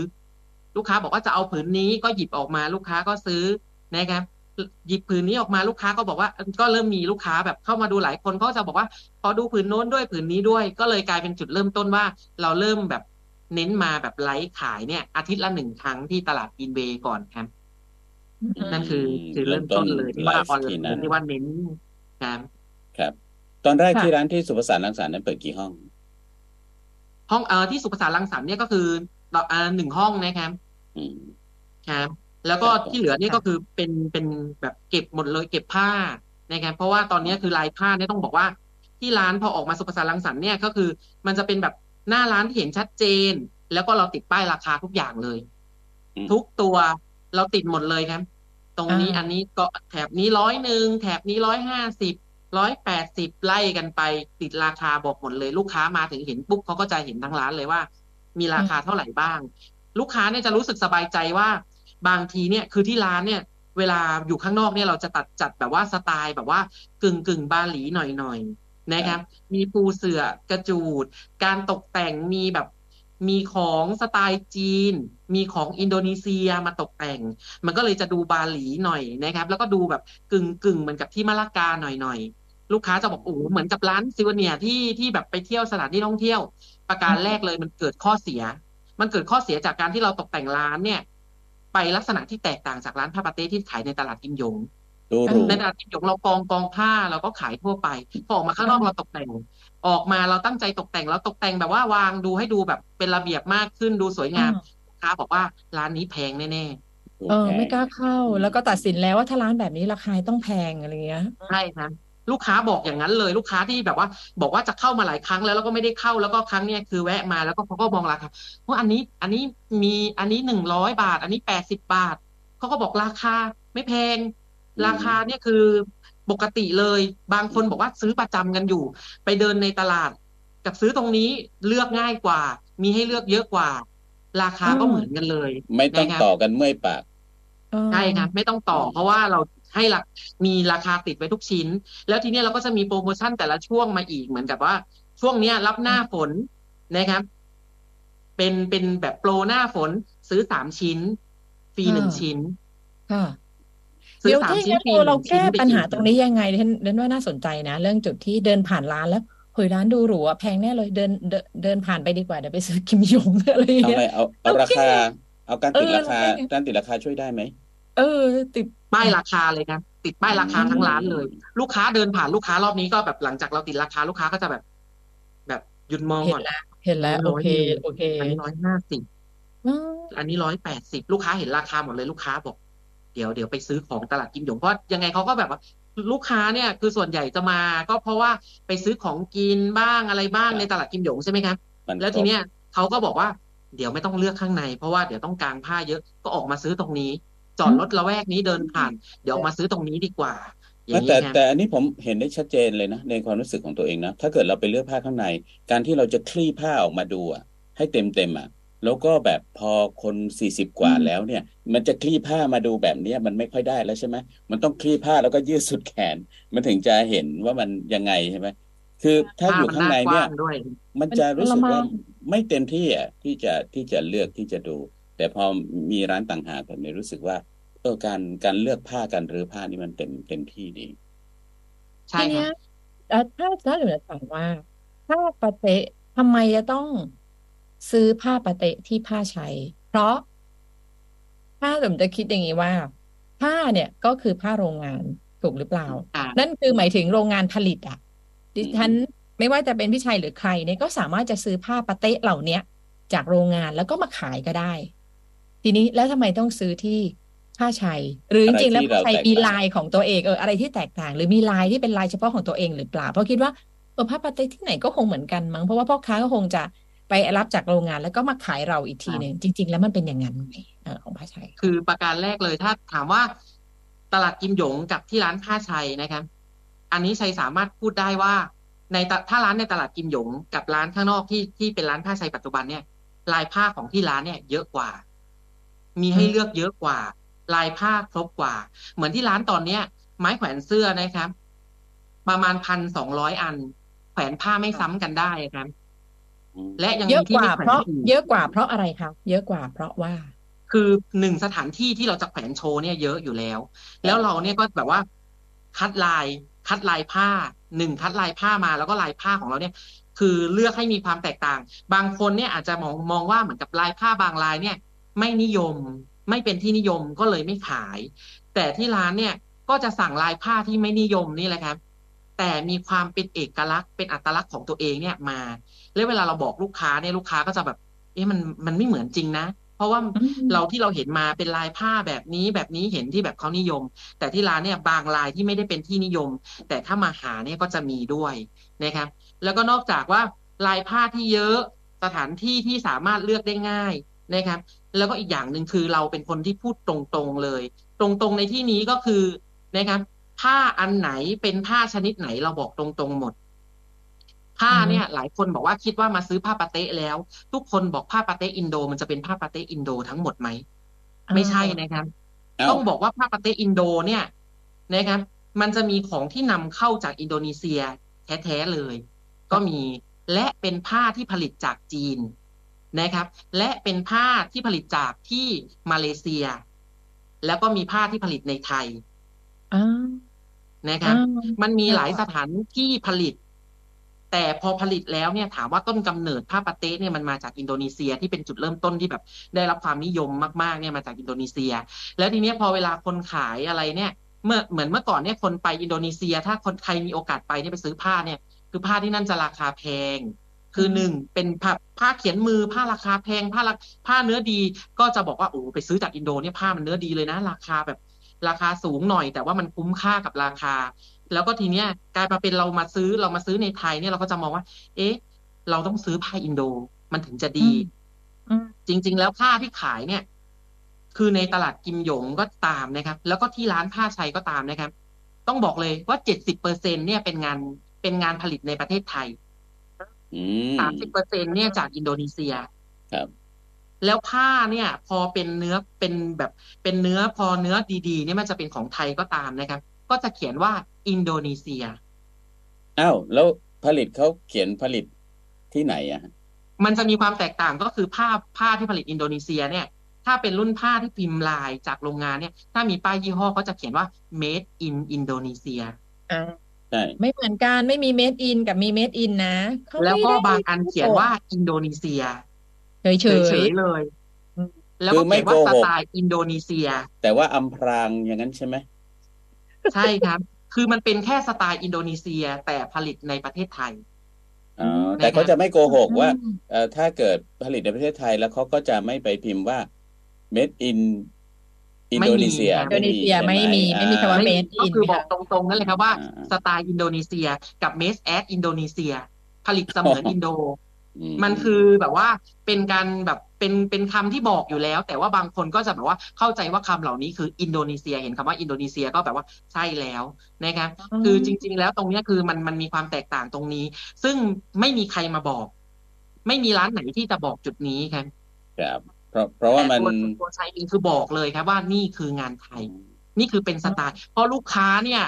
S4: ลูกค้าบอกว่าจะเอาผืนนี้ก็หยิบออกมาลูกค้าก็ซื้อนะครับ หยิบผืนนี้ออกมาลูกค้าก็บอกว่า ก็เริ่มมีลูกค้าแบบเข้ามาดูหลายคนเขาจะบอกว่าขอดูผืนโน้นด้วยผืนนี้ด้วย ก็เลยกลายเป็นจุดเริ่มต้นว่า เราเริ่มแบบเน้นมาแบบไลฟ์ขายเนี่ย อาทิตย์ละหนึ่งครั้งที่ตลาดอินเวย์ก่อนครับนั่นคือคือเริ่มต้นเลยที่ว่าออนไล
S3: ที่นั่น
S4: น์ที่ว่าเน้นครับ
S3: ครับ ตอนแรก
S2: ค่ะ
S3: ที่ร้านที่สุภาษารังสรรค์นั้นเปิดกี่ห้อง
S4: ห้องเอ่อที่สุภาษารังสรรค์เนี่ยก็คือต่ออ่าหนึ่งห้องนะครับ
S3: อืม
S4: ครับ แล้วก็
S3: ครับผม
S4: ที่เหลือนี่ก็คือเป็นเป็นแบบเก็บหมดเลยเก็บผ้านะครับเพราะว่าตอนนี้คือลายผ้าเนี่ยต้องบอกว่า ที่ร้านพอออกมาสุภาษารังสรรค์เนี่ยก็คือ มันจะเป็นแบบหน้าร้านที่เห็นชัดเจน แล้วก็เราติดป้ายราคาทุกอย่างเลย
S3: อืม
S4: ทุกตัวเราติดหมดเลยครับ ตรงนี้
S2: อ่า
S4: อันนี้ก็แถบนี้ร้อยหนึ่งแถบนี้ร้อยห้าสิบร้อยแปดสิบไล่กันไปติดราคาบอกหมดเลย ลูกค้ามาถึงเห็นปุ๊บเขาก็จะเห็นทั้งร้านเลยว่า มีราคาเท่าไหร่บ้าง ลูกค้าเนี่ยจะรู้สึกสบายใจว่า บางทีเนี่ยคือที่ร้านเนี่ยเวลาอยู่ข้างนอกเนี่ยเราจะตัดจัดแบบว่าสไตล์แบบว่ากึ่งกึ่งบาหลีหน่อยๆนะครับ มีปูเสื่อกระจูด การตกแต่งมีแบบมีของสไตล์จีน มีของอินโดนีเซียมาตกแต่ง มันก็เลยจะดูบาหลีหน่อยนะครับ แล้วก็ดูแบบกึ่งกึ่งเหมือนกับที่มะละกาหน่อยๆลูกค้าจะบอกโอ้โหเหมือนกับร้านซิวเนียร์ที่ที่แบบไปเที่ยวสถานที่ท่องเที่ยว ประการแรกเลยมันเกิดข้อเสีย มันเกิดข้อเสียจากการที่เราตกแต่งร้านเนี่ย ไปลักษณะที่แตกต่างจากร้านผ้าปาเต้ที่ขายในตลาดกิมหยง
S3: ดูหรู
S4: ในตลาดกิมหยงเรากองกองผ้าเราก็ขายทั่วไปพอออกมาข้างนอกเราตกแต่งออกมาเราตั้งใจตกแต่งเราตกแต่งแบบว่าวางดูให้ดูแบบเป็นระเบียบมากขึ้นดูสวยงามลูกค้าบอกว่าร้านนี้แพงแน่
S2: เออ ไม่กล้าเข้า แล้วก็ตัดสินแล้วว่าถ้าร้านแบบนี้ราคาต้องแพงอะไรเงี้ย
S4: ๆใช่ครับ ลูกค้าบอกอย่างนั้นเลย ลูกค้าที่แบบว่าบอกว่าจะเข้ามาหลายครั้งแล้วแล้วก็ไม่ได้เข้าแล้วก็ครั้งเนี้ยคือแวะมาแล้วก็เขาก็มองราคาว่าอันนี้อันนี้มีอันนี้หนึ่งร้อยบาท อันนี้แปดสิบบาทเขาก็บอกราคาไม่แพง ราคาเนี่ยคือปกติเลย บางคนบอกว่าซื้อประจำกันอยู่ ไปเดินในตลาด กับซื้อตรงนี้เลือกง่ายกว่า มีให้เลือกเยอะกว่า ราคาก็
S2: อืม
S4: เหมือนกันเลย
S3: ไม่ต้อง
S4: นะครับ
S3: ต่อกันเมื่อยปาก
S2: เออ
S4: ใช่ครับไม่ต้องต่อเพราะว่าเรา ให้รามีราคาติดไว้ทุกชิ้น แล้วทีเนี้ยเราก็จะมีโปรโมชั่นแต่ละช่วงมาอีกเหมือนกับว่า ช่วงเนี้ยรับหน้าฝนนะครับ เป็นเป็นแบบโปรหน้าฝนซื้อสามชิ้นฟรีหนึ่ง
S2: อ่า
S4: ชิ้น
S2: ค่ะ
S4: ซื้อ
S2: เดี๋ยว
S4: สาม
S2: ที่
S4: ชิ้น
S2: งั้น
S4: ฟรี
S2: เรา
S4: ห
S2: เรา
S4: นึ่งชิ้
S2: แก้
S4: นไป
S2: ปัญ
S4: กิ
S2: หาตรงนี้ยังไงเรนเรนว่าน่าสนใจนะ เรื่องจุดที่เดินผ่านร้านแล้วเฮ้ยร้านดูหรูอะแพงแน่เลยเดินเดินเดินผ่านไปดีกว่าเดี๋ยวไปซื้อกิมยงอะไรอย่าง
S3: เอา
S2: เงี้ย
S3: อะไรเอาเอา
S2: โอ
S3: รา
S2: เค
S3: คา เอาการติด
S2: เออ
S3: ราคา
S2: เราแก้ไง
S3: การติดราคาช่วยได้ไหม
S2: เออ ติด
S4: ป้ายราคาเลยนะติดป้ายราคาทั้งร้านเลย ลูกค้าเดินผ่านลูกค้ารอบนี้ก็แบบหลังจากเราติดราคาลูกค้าก็จะแบบ แบบหยุดมอง
S2: เห็
S4: ก่อนน
S2: แล้วเห็นแล้วโอเคโอเค
S4: อันนี้ร้อยห้าสิบ
S2: อืม
S4: อันนี้ร้อยแปดสิบลูกค้าเห็นราคาหมดเลยลูกค้าบอก เดี๋ยวเดี๋ยวไปซื้อของตลาดกิมหยงเพราะยังไงเขาก็แบบว่าลูกค้าเนี่ยคือส่วนใหญ่จะมาก็เพราะว่าไปซื้อของกินบ้างอะไรบ้าง
S3: ครับ
S4: ในตลาดกิมหยงใช่ไหมครับ
S3: มัน
S4: แล้วทีเนี้ยเขาก็บอกว่า เดี๋ยวไม่ต้องเลือกข้างใน เพราะว่าเดี๋ยวต้องกางผ้าเยอะก็ออกมาซื้อตรงนี้ จอดรถละแวกนี้เดินผ่าน เดี๋ยวออกมาซื้อตรงนี้ดีกว่าอย่างนี้
S3: แต่
S4: ไง
S3: แต่อันนี้ผมเห็นได้ชัดเจนเลยนะในความรู้สึกของตัวเองนะถ้าเกิดเราไปเลือกผ้าข้างใน การที่เราจะคลี่ผ้าออกมาดูอะให้เต็มเต็มอะแล้วก็แบบพอคนสี่สิบกว่า
S2: อืม
S3: แล้วเนี่ย มันจะคลี่ผ้ามาดูแบบเนี้ยมันไม่ค่อยได้แล้วใช่ไหมมันต้องคลี่ผ้าแล้วก็ยืดสุดแขน มันถึงจะเห็นว่ามันยังไงใช่ไหมคือถ้า
S4: ผ้า
S3: อยู่
S4: มัน
S3: ข้างใน
S4: หน้าก
S3: เนี่
S4: ว้ายงด้วย
S3: มันจะรู้สึกว่า
S2: มันทรมาน
S3: ไม่เต็มที่อะที่จะที่จะเลือกที่จะดู แต่พอมีร้านต่างหากแบบนี้รู้สึกว่าเออการการเลือกผ้าการรื้อผ้านี่มันเต็มเต็มที่ดี
S4: ใช่
S2: ที
S4: ค
S2: เนี้
S4: รั
S2: ย
S4: บ
S2: เอ่อถ้าถ้าหนูจะถามว่าผ้าปาเตะทำไมจะต้องซื้อผ้าปาเตะที่ผ้าใช้ เพราะถ้าผมจะคิดอย่างนี้ว่า ผ้าเนี่ยก็คือผ้าโรงงานถูกหรือเปล่า
S4: อ่า
S2: นั่นคือหมายถึงโรงงานผลิตอะดิฉัน
S3: อืม
S2: ไม่ว่าจะเป็นพี่ชัยหรือใครเนี่ยก็สามารถจะซื้อผ้าปาเตะเหล่าเนี้ยจากโรงงานแล้วก็มาขายก็ได้ ทีนี้แล้วทำไมต้องซื้อที่ผ้าชัย หรือจ
S3: อะไร
S2: ริงๆแล้ว
S3: ที่
S2: ผ้า
S3: เรา
S2: ชัย
S3: แตก
S2: มี
S3: ต่าง
S2: ลายของตัวเองเอออะไรที่แตกต่าง หรือมีลายที่เป็นลายเฉพาะของตัวเองหรือเปล่า เพราะคิดว่าเออผ้าปาเตะที่ไหนก็คงเหมือนกันมั้งเพราะว่าพ่อค้าก็คงจะไปรับจากโรงงานแล้วก็มาขายเราอีกทีหนึ่งจริง ๆ แล้วมันเป็นอย่างนั้นไหมเออของผ้าชัย
S4: คือประการแรกเลยถ้าถามว่าตลาดกิมหยงกับที่ร้านผ้าชัยนะครับ อันนี้ชัยสามารถพูดได้ว่า ในตะถ้าร้านในตลาดกิมหยง กับร้านข้างนอกที่ที่เป็นร้านผ้าชัยปัจจุบันเนี่ยลายผ้าของที่ร้านเนี่ยเยอะกว่า มีให้
S2: อืม
S4: เลือกเยอะกว่า ลายผ้าครบกว่า เหมือนที่ร้านตอนเนี้ย ไม้แขวนเสื้อนะครับ ประมาณพันสองร้อยอัน แขวนผ้าไม่ซ้ำกันได้ครับ
S3: อืม
S4: และยัง
S2: เย
S4: มี
S2: อะ
S4: ที่
S2: กว่า
S4: ไม่แขว
S2: เพ
S4: น
S2: ราะ
S4: อีก
S2: เยอะกว่าเพราะอะไรคะเยอะกว่าเพราะว่า
S4: คือหนึ่งสถานที่ที่เราจะแขวนโชว์เนี่ยเยอะอยู่แล้ว แล้วเราเนี่ยก็แบบว่า คัดลาย คัดลายผ้าหนึ่งคัดลายผ้ามาแล้วก็ลายผ้าของเราเนี่ยคือเลือกให้มีความแตกต่าง บางคนเนี่ยอาจจะมองมองว่าเหมือนกับลายผ้าบางลายเนี่ย ไม่นิยม ไม่เป็นที่นิยมก็เลยไม่ขาย แต่ที่ร้านเนี่ยก็จะสั่งลายผ้าที่ไม่นิยมนี่แหละครับ แต่มีความเป็นเอกลักษณ์เป็นอัตลักษณ์ของตัวเองเนี่ยมา แล้วเวลาเราบอกลูกค้าเนี่ยลูกค้าก็จะแบบเอ๊ะมันมันไม่เหมือนจริงนะ เพราะว่า
S2: อืม
S4: เราที่เราเห็นมาเป็นลายผ้าแบบนี้แบบนี้เห็นที่แบบเขานิยม แต่ที่ร้านเนี่ยบางลายที่ไม่ได้เป็นที่นิยม แต่ถ้ามาหาเนี่ยก็จะมีด้วยนะครับ แล้วก็นอกจากว่าลายผ้าที่เยอะสถานที่ที่สามารถเลือกได้ง่ายนะครับ แล้วก็อีกอย่างหนึ่งคือเราเป็นคนที่พูดตรงๆเลย ตรงๆในที่นี้ก็คือนะครับผ้าอันไหนเป็นผ้าชนิดไหนเราบอกตรงๆหมด ผ้าเนี่ย หลายคนบอกว่าคิดว่ามาซื้อผ้าปาเต๊ะแล้ว ทุกคนบอกผ้าปาเต๊ะอินโด มันจะเป็นผ้าปาเต๊ะอินโดทั้งหมดไหมไม่ใช่นะครับ
S3: เอ้า
S4: ต้องบอกว่าผ้าปาเต๊ะอินโดเนี่ยนะครับ มันจะมีของที่นำเข้าจากอินโดนีเซีย แท้ๆเลย ก็มีและเป็นผ้าที่ผลิตจากจีน นะครับ และเป็นผ้าที่ผลิตจากที่มาเลเซีย แล้วก็มีผ้าที่ผลิตในไทย
S2: อ่า
S4: นะครับ
S2: อ่า
S4: มันมี
S2: ค่ะ
S4: หลายสถานที่ผลิต แต่พอผลิตแล้วเนี่ยถามว่าต้นกำเนิดผ้าปาเต๊ะเนี่ยมันมาจากอินโดนีเซียที่เป็นจุดเริ่มต้นที่แบบ ได้รับความนิยมมากๆเนี่ยมาจากอินโดนีเซีย แล้วทีเนี้ยพอเวลาคนขายอะไรเนี่ย เมื่อเหมือนเมื่อก่อนเนี่ยคนไปอินโดนีเซีย ถ้าคนใครมีโอกาสไปเนี่ยไปซื้อผ้าเนี่ย คือผ้าที่นั่นจะราคาแพง คือหนึ่งเป็นผ้าผ้าเขียนมือผ้าราคาแพงผ้าราผ้าเนื้อดีก็จะบอกว่าโอ้ไปซื้อจากอินโดเนี่ยผ้ามันเนื้อดีเลยนะ ราคาแบบราคาสูงหน่อย แต่ว่ามันคุ้มค่ากับราคา แล้วก็ทีเนี้ยกลายมาเป็นเรามาซื้อเรามาซื้อในไทยเนี่ยเราก็จะมองว่า เอ๊ะ เราต้องซื้อผ้าอินโดมันถึงจะดี
S2: อืม
S4: จริง ๆ แล้วผ้าที่ขายเนี่ย คือในตลาดกิมหยงก็ตามนะครับ แล้วก็ที่ร้านผ้าชัยก็ตามนะครับ ต้องบอกเลยว่าเจ็ดสิบเปอร์เซ็นเนี่ยเป็นงานเป็นงานผลิตในประเทศไทย
S3: อืม
S4: สามสิบเปอร์เซ็นเนี่ยจากอินโดนีเซีย
S3: ครับ
S4: แล้วผ้าเนี่ย พอเป็นเนื้อเป็นแบบเป็นเนื้อพอเนื้อดีๆเนี่ยมันจะเป็นของไทยก็ตามนะครับ ก็จะเขียนว่าอินโดนีเซีย
S3: อ้าวแล้วผลิตเขาเขียนผลิตที่ไหนอะฮะ
S4: มันจะมีความแตกต่างก็คือผ้าผ้าที่ผลิตอินโดนีเซียเนี่ย ถ้าเป็นรุ่นผ้าที่พิมพ์ลายจากโรงงานเนี่ย ถ้ามีป้ายยี่ห้อก็จะเขียนว่า made in Indonesia
S2: อ่า
S3: ใช่
S2: ไม่เหมือนกันไม่มี made in กับมี made in นะเขา
S4: แล้ว
S2: ไม่
S4: ก็
S2: ได้
S4: บางอันเขียนว่าอินโดนีเซีย
S2: เฉยเฉ
S4: เฉ
S2: ย
S4: ยๆเลย แล้ว
S3: คื
S4: ก็
S3: อไม่
S4: เขียนว่า
S3: โก
S4: ส
S3: หก
S4: ไตล์อินโดนีเซีย
S3: แต่ว่าอำพรางอย่างนั้นใช่ไหม
S4: ใช่ครับ คือมันเป็นแค่สไตล์อินโดนีเซียแต่ผลิตในประเทศไทย
S3: อ๋อ
S4: ม
S3: แต่เขาจะไม่โกหกว่า
S2: อืม
S3: เอ่อถ้าเกิดผลิตในประเทศไทยแล้วเขาก็จะไม่ไปพิมพ์ว่า made in อินโดนีเซีย
S2: อินโดนีเซีย
S3: ใช่ห
S2: ไม่มีไม่มีคำว่า
S4: ไม่
S2: made
S4: ก็
S2: in
S4: คือบอก
S2: ค่ะ
S4: ตรงๆนั่นเลยครับว่า
S3: อ่า
S4: สไตล์อินโดนีเซียกับเมสแอดอินโดนีเซีย ผลิตเสมือนอินโด
S3: อื
S4: มันคือแบบว่าเป็นการแบบเป็นเป็นคำที่บอกอยู่แล้ว แต่ว่าบางคนก็จะแบบว่าเข้าใจว่าคำเหล่านี้คืออินโดนีเซีย เห็นคำว่าอินโดนีเซียก็แบบว่าใช่แล้วนะครับ
S2: อืม
S4: คือจริง ๆ แล้วตรงเนี้ยคือมันมันมีความแตกต่างตรงนี้ ซึ่งไม่มีใครมาบอก ไม่มีร้านไหนที่จะบอกจุดนี้ครับ
S3: ค รับเพราะเพราะว่ามัน
S4: แต่ตัวตัวชัยเองคือบอกเลยครับว่านี่คืองานไทย นี่คือเป็นสไตล์เพราะลูกค้าเนี่ย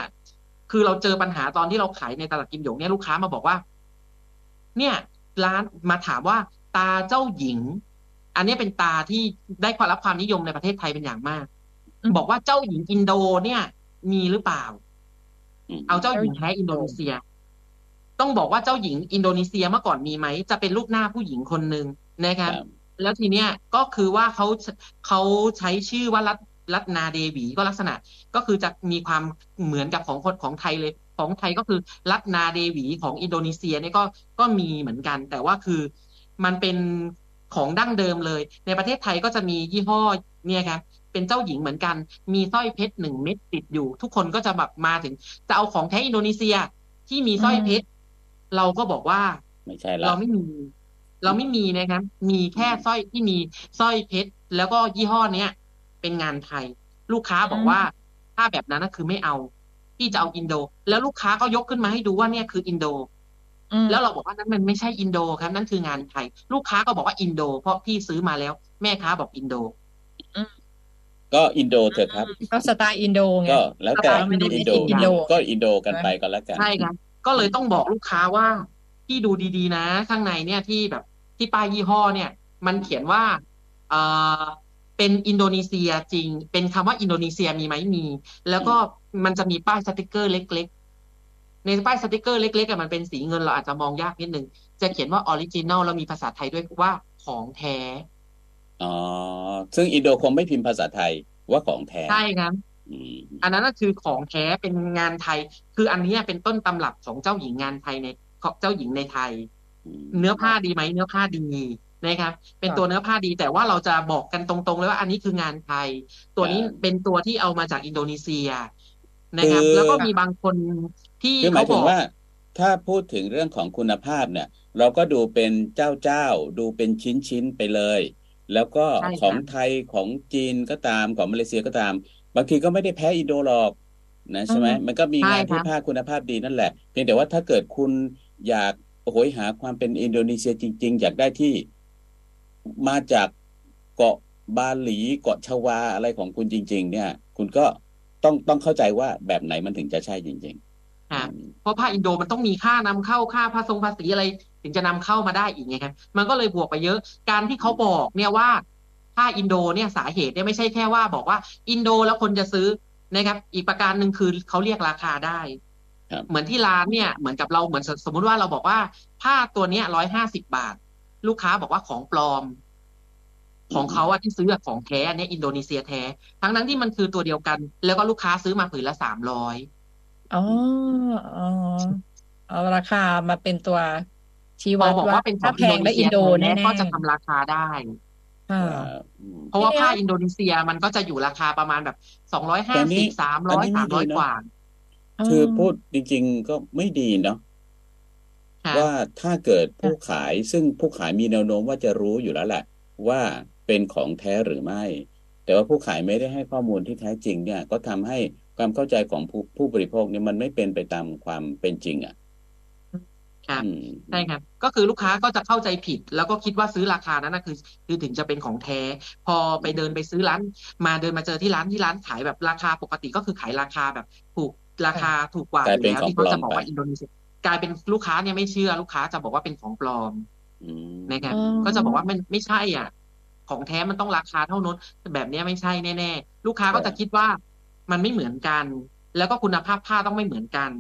S4: คือเราเจอปัญหาตอนที่เราขายในตลาดกิมหยงเนี่ยลูกค้ามาบอกว่า เนี่ย ร้านมาถามว่าตาเจ้าหญิง อันนี้เป็นตาที่ได้ความรับความนิยมในประเทศไทยเป็นอย่างมาก บอกว่าเจ้าหญิงอินโดเนี่ย มีหรือเปล่า เอาเจ้าหญิงแท้อินโดนีเซีย ต้องบอกว่าเจ้าหญิงอินโดนีเซียเมื่อก่อนมีไหมจะเป็นรูปหน้าผู้หญิงคนหนึ่งนะครับ แล้วทีเนี้ยก็คือว่าเขาเขาใช้ชื่อว่ารัตรัตนาเดวีก็ลักษณะก็คือจะมีความเหมือนกับของคนของไทยเลย ของไทยก็คือรัตนาเดวีของอินโดนีเซียเนี่ยก็ก็มีเหมือนกัน แต่ว่าคือมันเป็นของดั้งเดิมเลย ในประเทศไทยก็จะมียี่ห้อเนี่ยครับเป็นเจ้าหญิงเหมือนกัน มีสร้อยเพชรหนึ่งเม็ดติดอยู่ ทุกคนก็จะแบบมาถึง จะเอาของแท้อินโดนีเซียที่มีสร้อยเพชรเราก็บอกว่า
S3: ไม่ใช่ละ
S4: เราไม่มี เราไม่มีนะครับ มีแค่สร้อยที่มีสร้อยเพชรแล้วก็ยี่ห้อเนี้ยเป็นงานไทย ลูกค้าบอกว่าถ้าแบบนั้นนะคือไม่เอาที่จะเอาอินโด แล้วลูกค้าก็ยกขึ้นมาให้ดูว่าเนี่ยคืออินโด
S2: อืม
S4: แล้วเราบอกว่านั้นมันไม่ใช่อินโดครับ นั่นคืองานไทย ลูกค้าก็บอกว่าอินโด เพราะพี่ซื้อมาแล้ว แม่ค้าบอกอินโด
S3: ก็อินโดเถอะครับ
S2: ก็สไตล์อินโดไง
S3: ก็แล้วแต่
S4: สไตล์ไม่ได้
S3: อินโด
S2: อินโด
S3: ก็อินโดกันไปก็แล้วกัน
S4: ใช่ครับก็เลยต้องบอกลูกค้าว่า ที่ดูดีๆ นะ ข้างในเนี่ยที่แบบที่ป้ายยี่ห้อเนี่ย มันเขียนว่าเอ่อเป็นอินโดนีเซียจริง เป็นคำว่าอินโดนีเซียมีไหมมี แล้วก็มันจะมีป้ายสติกเกอร์เล็ก ๆ ในป้ายสติกเกอร์เล็กๆอะมันเป็นสีเงินเราอาจจะมองยากนิดนึง จะเขียนว่า original แล้วมีภาษาไทยด้วยว่าของแท้
S3: อ๋อ ซึ่งอินโดคงไม่พิมพ์ภาษาไทยว่าของแท้
S4: ใช่ครับ
S3: อืม
S4: อันนั้นก็คือของแท้เป็นงานไทย คืออันเนี้ยเป็นต้นตำรับของเจ้าหญิงงานไทยใน ของเจ้าหญิงในไทย เนื้อผ้าดีไหมเนื้อผ้าดีนะครับ เป็น
S2: ค่ะ
S4: ตัวเนื้อผ้าดีแต่ว่าเราจะบอกกันตรงๆเลยว่าอันนี้คืองานไทย ตัวนี้
S3: ครับ
S4: เป็นตัวที่เอามาจากอินโดนีเซียนะครับ
S3: คือ
S4: แล้วก็มีบางคนที่
S3: คือหมา
S4: เขา
S3: ยถึ
S4: บ
S3: ง
S4: อก
S3: ว่า ถ้าพูดถึงเรื่องของคุณภาพเนี่ย เราก็ดูเป็นเจ้าเจ้าดูเป็นชิ้นชิ้นๆไปเลย แล้วก็
S4: ใช่ค่ะ
S3: ของไทยของจีนก็ตามของมาเลเซียก็ตาม บางทีก็ไม่ได้แพ้อินโดหรอกนะใช่ไหม
S2: อืม
S3: มันก็มี
S4: ใช่
S3: งานที่
S4: ค่ะ
S3: ผ้าคุณภาพดีนั่นแหละ เพียงแต่ว่าถ้าเกิดคุณ อยากโหยหาความเป็นอินโดนีเซียจริง ๆ อยากได้ที่มาจากเกาะบาหลีเกาะชวาอะไรของคุณจริง ๆ เนี่ย คุณก็ต้องต้องเข้าใจว่าแบบไหนมันถึงจะใช่จริงๆ
S4: ค่ะ
S3: อืม
S4: เพราะผ้าอินโดมันต้องมีค่านำเข้าค่าภาษงภาษีอะไร ถึงจะนำเข้ามาได้อีกไงครับมันก็เลยบวกไปเยอะการที่เขาบอกเนี่ยว่าผ้าอินโดเนี่ยสาเหตุเนี่ยไม่ใช่แค่ว่าบอกว่าอินโดแล้วคนจะซื้อนะครับ อีกประการหนึ่งคือเขาเรียกราคาได้
S3: ครับ
S4: เหมือนที่ร้านเนี่ยเหมือนกับเราเหมือนสสมมุติว่าเราบอกว่าผ้าตัวเนี้ยร้อยห้าสิบาท ลูกค้าบอกว่าของปลอม ของเขาอะที่ซื้ออะของแท้อันเนี้ยอินโดนีเซียแท้ ทั้งนั้นที่มันคือตัวเดียวกัน แล้วก็ลูกค้าซื้อมาผืนละสามร้อย
S2: อ๋ออ๋อเอาราคามาเป็นตัวชี้
S4: พอ
S2: วัด
S4: บอก
S2: ว่า
S4: ว่าเป็นขอ
S2: ถ้างแพ
S4: อินโด
S2: ง
S4: นี
S2: และ
S4: เซี
S2: อิ
S4: ย
S2: นโด
S4: แท้
S2: แน่
S4: ก็จะทำราคาได้
S2: ๆค่ะ
S3: ว่าอืม
S4: เพราะว่า
S2: ทีเนี้ย
S4: ผ้าอินโดนีเซียมันก็จะอยู่ราคาประมาณแบบสองร้อยห้า
S3: แต่นี่
S4: สิบสาม
S3: อั
S4: ร้
S3: น
S4: อย
S3: นี้
S4: สาม
S3: ไม่
S4: ร้อย
S3: ดีนะ
S4: กว่า
S3: คือพูดจริง ๆ ก็ไม่ดีเนาะ
S4: ค่ะ
S3: ว่าถ้าเกิดผู้ขายซึ่งผู้ขายมีแนวโน้มว่าจะรู้อยู่แล้วแหละว่าเป็นของแท้หรือไม่ แต่ว่าผู้ขายไม่ได้ให้ข้อมูลที่แท้จริงเนี่ย ก็ทำให้ความเข้าใจของผู้ผู้บริโภคเนี่ยมันไม่เป็นไปตามความเป็นจริง อะ
S4: ครับ
S3: อืม
S4: ใช่ครับ ก็คือลูกค้าก็จะเข้าใจผิด แล้วก็คิดว่าซื้อราคานั้นนะคือ คือถึงจะเป็นของแท้ พอไปเดินไปซื้อร้าน มาเดินมาเจอที่ร้านที่ร้านขายแบบราคาปกติก็คือขายราคาแบบถูก ราคาถูกกว่าก
S3: ลา
S4: อยยู่
S3: เป็น
S4: แล้ว
S3: ของ
S4: ที่เขาจะ
S3: ปลอม
S4: บอกว่า
S3: ไป
S4: อินโดนีเซียกลายเป็นลูกค้าเนี่ยไม่เชื่อลูกค้าจะบอกว่าเป็นของปลอม
S3: อืม
S4: นะครับ
S2: อ๋อ
S4: ก็จะบอกว่ามันไม่ใช่อะ ของแท้มันต้องราคาเท่านั้นแบบเนี้ยไม่ใช่แน่ๆลูกค้าก็จะคิดว่ามันไม่เหมือนกัน แล้วก็คุณภาพผ้าต้องไม่เหมือนกัน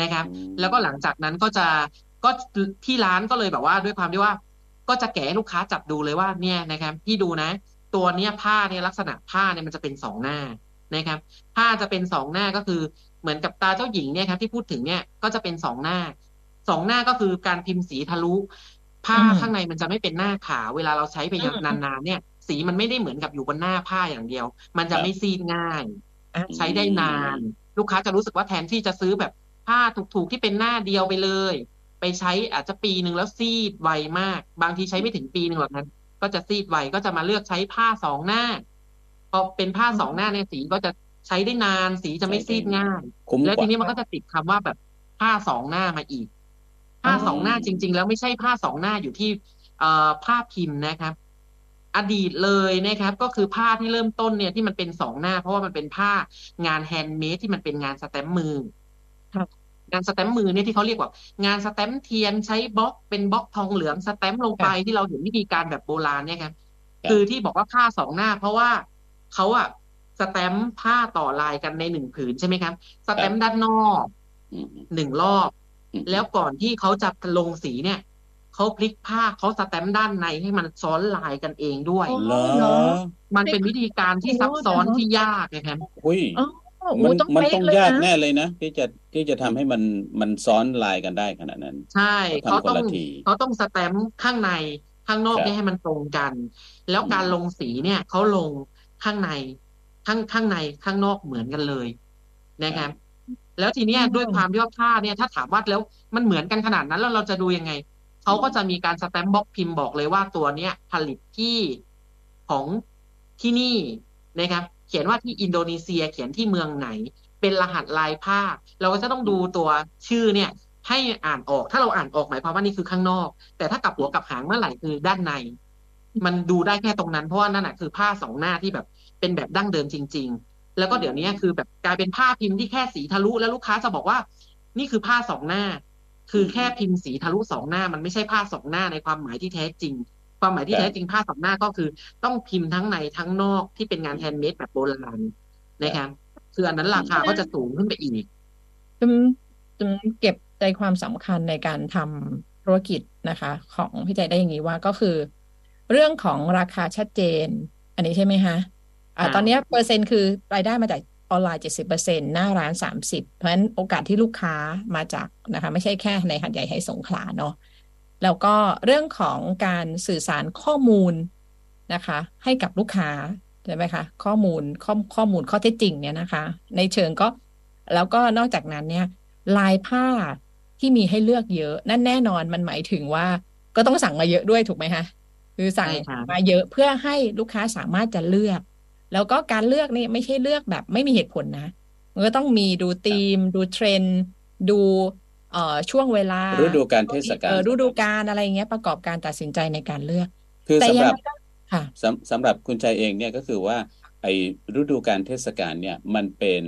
S4: นะครับ
S3: อืม
S4: แล้วก็หลังจากนั้นก็จะก็ที่ร้านก็เลยแบบว่า ด้วยความที่ว่า ก็จะแกะให้ลูกค้าจับดูเลยว่าเนี่ยนะครับพี่ดูนะ ตัวเนี้ยผ้าเนี่ยลักษณะผ้าเนี่ยมันจะเป็นสองหน้านะครับ ผ้าจะเป็นสองหน้าก็คือ เหมือนกับตาเจ้าหญิงเนี่ยครับที่พูดถึงเนี่ยก็จะเป็นสองหน้าสองหน้าก็คือการพิมพ์สีทะลุ ผ้า
S2: อืม
S4: ข้างในมันจะไม่เป็นหน้าขาวเวลาเราใช้ไป
S2: อืม
S4: นานๆเนี่ย สีมันไม่ได้เหมือนกับอยู่บนหน้าผ้าอย่างเดียว มันจะไม่ซีดง่าย
S2: อะ
S4: ใช้ได้นาน ลูกค้าจะรู้สึกว่าแทนที่จะซื้อแบบผ้าถูกๆที่เป็นหน้าเดียวไปเลย ไปใช้อาจจะปีหนึ่งแล้วซีดไวมาก บางทีใช้ไม่ถึงปีหนึ่งหรอกนั้น ก็จะซีดไวก็จะมาเลือกใช้ผ้าสองหน้าพอเป็นผ้าสองหน้าเนี่ยสีก็จะ ใช้ได้นานสีจะไม่ซีดง่าย
S3: คุ้มก
S4: แล้ว
S3: ว่า
S4: ทีนี้มันก็จะติดคำว่าแบบผ้าสองหน้ามาอีก ผ้า
S2: อ๋อ
S4: สองหน้าจริง ๆ แล้วไม่ใช่ผ้าสองหน้าอยู่ที่เอ่อผ้าพิมพ์นะครับ อดีตเลยนะครับ ก็คือผ้าที่เริ่มต้นเนี่ยที่มันเป็นสองหน้า เพราะว่ามันเป็นผ้างาน handmade ที่มันเป็นงานสแตมป์มือ
S2: ครับ
S4: งานสแตมป์มือเนี่ยที่เขาเรียกว่างานสแตมป์เทียนใช้บล็อกเป็นบล็อกทองเหลืองสแตมป์ลงไปที่เราเห็นวิธีการแบบโบราณเนี่ยครับ
S3: ครับ
S4: คือที่บอกว่าผ้าสองหน้า เพราะว่าเขาอะ สแตมป์ผ้าต่อลายกันในหนึ่งผืนใช่ไหมครับ สแตมป์ด้านนอก
S3: อืม
S4: หนึ่งรอบ
S3: อืม
S4: แล้วก่อนที่เขาจะลงสีเนี่ยเขาพลิกผ้าเขาสแตมป์ด้านในให้มันซ้อนลายกันเองด้วย
S2: อ๋อ
S3: เหรอ
S2: เหรอ
S4: มันเป็นวิธีการที่ซับซ้อนที่ยากนะครับ
S3: อุ้ย
S2: อ๋อโอ้
S3: มัน
S2: ต้อง
S3: มัน
S2: เป๊ะ
S3: ต้อง
S2: เลย
S3: ยาก
S2: นะ
S3: แน่เลยนะที่จะที่จะทำให้มันมันซ้อนลายกันได้ขนาดนั้น
S4: ใช่
S3: เขา
S4: เขา
S3: ทำคน
S4: ต้อง
S3: ละที
S4: เขาต้องสแตมป์ข้างในข้างนอก
S3: ครับ
S4: เนี่ยให้มันตรงกัน แล้ว
S3: อืม
S4: การลงสีเนี่ยเขาลงข้างใน ข้างข้างในข้างนอกเหมือนกันเลยนะครับแล้วทีเนี้ย
S2: อืม
S4: ด้วยความที่ว่าผ้าเนี่ยถ้าถามว่าแล้วมันเหมือนกันขนาดนั้นแล้วเราจะดูยังไงเขาก็จะมีการสแตมป์บล็อกพิมพ์บอกเลยว่าตัวเนี้ยผลิตที่ของที่นี่นะครับ เขียนว่าที่อินโดนีเซียเขียนที่เมืองไหน เป็นรหัสลายผ้าเราก็จะต้องดูตัวชื่อเนี่ย ให้อ่านออก ถ้าเราอ่านออกหมายความว่านี่คือข้างนอก แต่ถ้ากลับหัวกลับหางเมื่อไหร่คือด้านใน มันดูได้แค่ตรงนั้นเพราะว่านั่นแหะคือผ้าสองหน้าที่แบบ เป็นแบบดั้งเดิมจริง ๆ แล้วก็เดี๋ยวนี้คือแบบกลายเป็นผ้าพิมพ์ที่แค่สีทะลุแล้วลูกค้าจะบอกว่า นี่คือผ้าสองหน้า คือแค่พิมพ์สีทะลุสองหน้า มันไม่ใช่ผ้าสองหน้าในความหมายที่แท้จริง ความหมายที่แท้จริงผ้าสองหน้าก็คือ ต้องพิมพ์ทั้งในทั้งนอกที่เป็นงาน handmade แบบโบราณนะครับคืออันนั้นราคาก็จะสูงขึ้นไปอีก
S2: จึมจึมเก็บใจความสำคัญในการทำธุรกิจนะคะ ของพี่ใจได้อย่างนี้ว่าก็คือ เรื่องของราคาชัดเจน อันนี้ใช่ไหมคะ อ่า
S4: ค่ะ
S2: ตอนเนี้ยเปอร์เซ็นต์คือรายได้มาจากออนไลน์เจ็ดสิบเปอร์เซ็นหน้าร้านสามสิบเพราะฉะนั้นโอกาสที่ลูกค้ามาจากนะคะ ไม่ใช่แค่ในหัดใหญ่ให้สงขลาเนาะแล้วก็เรื่องของการสื่อสารข้อมูลนะคะ ให้กับลูกค้าใช่ไหมคะ ข้อมูลข้อข้อมูลข้อเท็จจริงเนี่ยนะคะ ในเชิงก็แล้วก็นอกจากนั้นเนี่ย ลายผ้าที่มีให้เลือกเยอะนั่นแน่นอนมันหมายถึงว่า ก็ต้องสั่งมาเยอะด้วยถูกไหมคะคือสั่ง
S4: ใช่ค่ะ
S2: มาเยอะเพื่อให้ลูกค้าสามารถจะเลือก แล้วก็การเลือกนี่ไม่ใช่เลือกแบบไม่มีเหตุผลนะ มันก็ต้องมีดูธีม ดูเทรนด์ดูเอ่อช่วงเวลา
S3: ฤดูกาลเทศกาล
S2: เออฤดูกาลอะไรอย่างเงี้ยประกอบการตัดสินใจในการเลือก
S3: คือ
S2: แต่
S3: สำ
S2: ยั
S3: ห
S2: ง
S3: รับ
S2: ไงก็ค่ะ
S3: สำสำหรับคุณใจเองเนี่ยก็คือว่าไอ้ฤดูกาลเทศกาลเนี่ยมันเป็น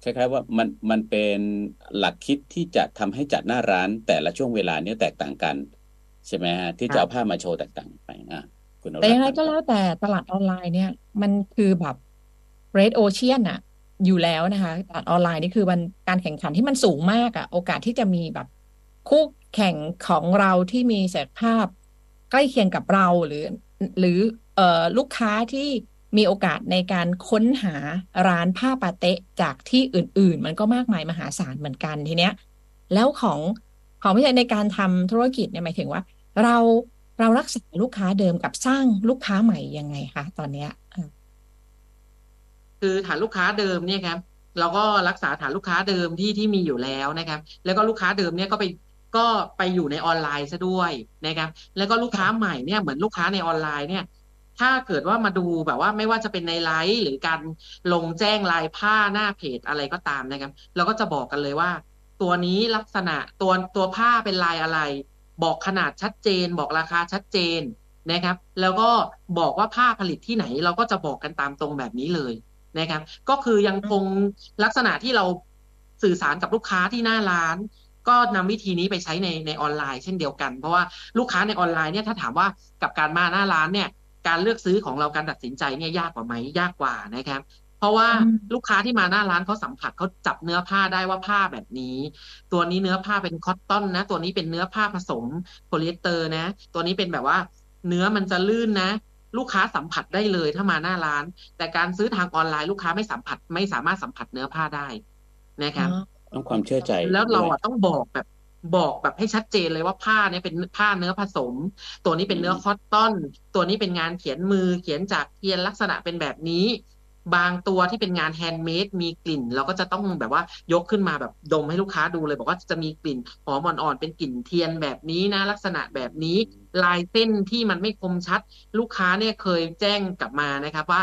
S3: คล้ายๆว่ามันมันเป็นหลักคิดที่จะทำให้จัดหน้าร้านแต่ละช่วงเวลาเนี่ยแตกต่างกัน ใช่ไหมฮะที่จะเอาผ้ามาโชว์แตกต่างไปอะ คุณ
S2: แต่ยังไงก็แล้วแต่ตลาดออนไลน์เนี่ย มันคือแบบ red ocean อะอยู่แล้วนะคะตลาดออนไลน์นี่คือมันการแข่งขันที่มันสูงมากอะโอกาสที่จะมีแบบคู่แข่งของเราที่มีศักยภาพ ใกล้เคียงกับเราหรือ หรือเอ่อลูกค้าที่มีโอกาสในการค้นหาร้านผ้าปาเตะจากที่อื่น ๆ มันก็มากมายมหาศาลเหมือนกันทีเนี้ย แล้วของของพี่ใจในการทำธุรกิจเนี่ยหมายถึงว่า เรา เรารักษาลูกค้าเดิมกับสร้างลูกค้าใหม่ยังไงคะตอนเนี้ย
S4: คือฐานลูกค้าเดิมเนี่ยครับเราก็รักษาฐานลูกค้าเดิมที่ที่มีอยู่แล้วนะครับ แล้วก็ลูกค้าเดิมเนี่ยก็ไปก็ไปอยู่ในออนไลน์ซะด้วยนะครับ แล้วก็ลูกค้าใหม่เนี่ยเหมือนลูกค้าในออนไลน์เนี่ย ถ้าเกิดว่ามาดูแบบว่าไม่ว่าจะเป็นในไลฟ์หรือการลงแจ้งลายผ้าหน้าเพจอะไรก็ตามนะครับ เราก็จะบอกกันเลยว่า ตัวนี้ลักษณะตัวตัวผ้าเป็นลายอะไร บอกขนาดชัดเจน บอกราคาชัดเจนนะครับ แล้วก็บอกว่าผ้าผลิตที่ไหน เราก็จะบอกกันตามตรงแบบนี้เลยนะครับ ก็คือยังคงลักษณะที่เราสื่อสารกับลูกค้าที่หน้าร้าน ก็นำวิธีนี้ไปใช้ในในออนไลน์เช่นเดียวกัน เพราะว่าลูกค้าในออนไลน์เนี่ยถ้าถามว่ากับการมาหน้าร้านเนี่ยการเลือกซื้อของเราการตัดสินใจเนี่ยยากกว่าไหมยากกว่านะครับ เพราะว่า
S2: อืม
S4: ลูกค้าที่มาหน้าร้านเขาสัมผัสเขาจับเนื้อผ้าได้ว่าผ้าแบบนี้ ตัวนี้เนื้อผ้าเป็น cotton นะ ตัวนี้เป็นเนื้อผ้าผสมโพลีเอสเตอร์นะ ตัวนี้เป็นแบบว่า เนื้อมันจะลื่นนะ ลูกค้าสัมผัสได้เลยถ้ามาหน้าร้าน แต่การซื้อทางออนไลน์ลูกค้าไม่สัมผัสไม่สามารถสัมผัสเนื้อผ้าได้นะครับ
S3: ต้องความเชื่อใจ
S4: แล้วเรา
S3: ด้วย
S4: อะต้องบอกแบบบอกแบบให้ชัดเจนเลยว่าผ้าเนี่ยเป็นผ้าเนื้อผสม ตัวนี้เป็นเนื้อ cotton ตัวนี้เป็นงานเขียนมือเขียนจากเทียนลักษณะเป็นแบบนี้ บางตัวที่เป็นงาน handmade มีกลิ่น เราก็จะต้องแบบว่ายกขึ้นมาแบบดมให้ลูกค้าดูเลย บอกว่าจะมีกลิ่นหอมอ่อนๆเป็นกลิ่นเทียนแบบนี้นะ ลักษณะแบบนี้ ลายเส้นที่มันไม่คมชัด ลูกค้าเนี่ยเคยแจ้งกลับมานะครับว่า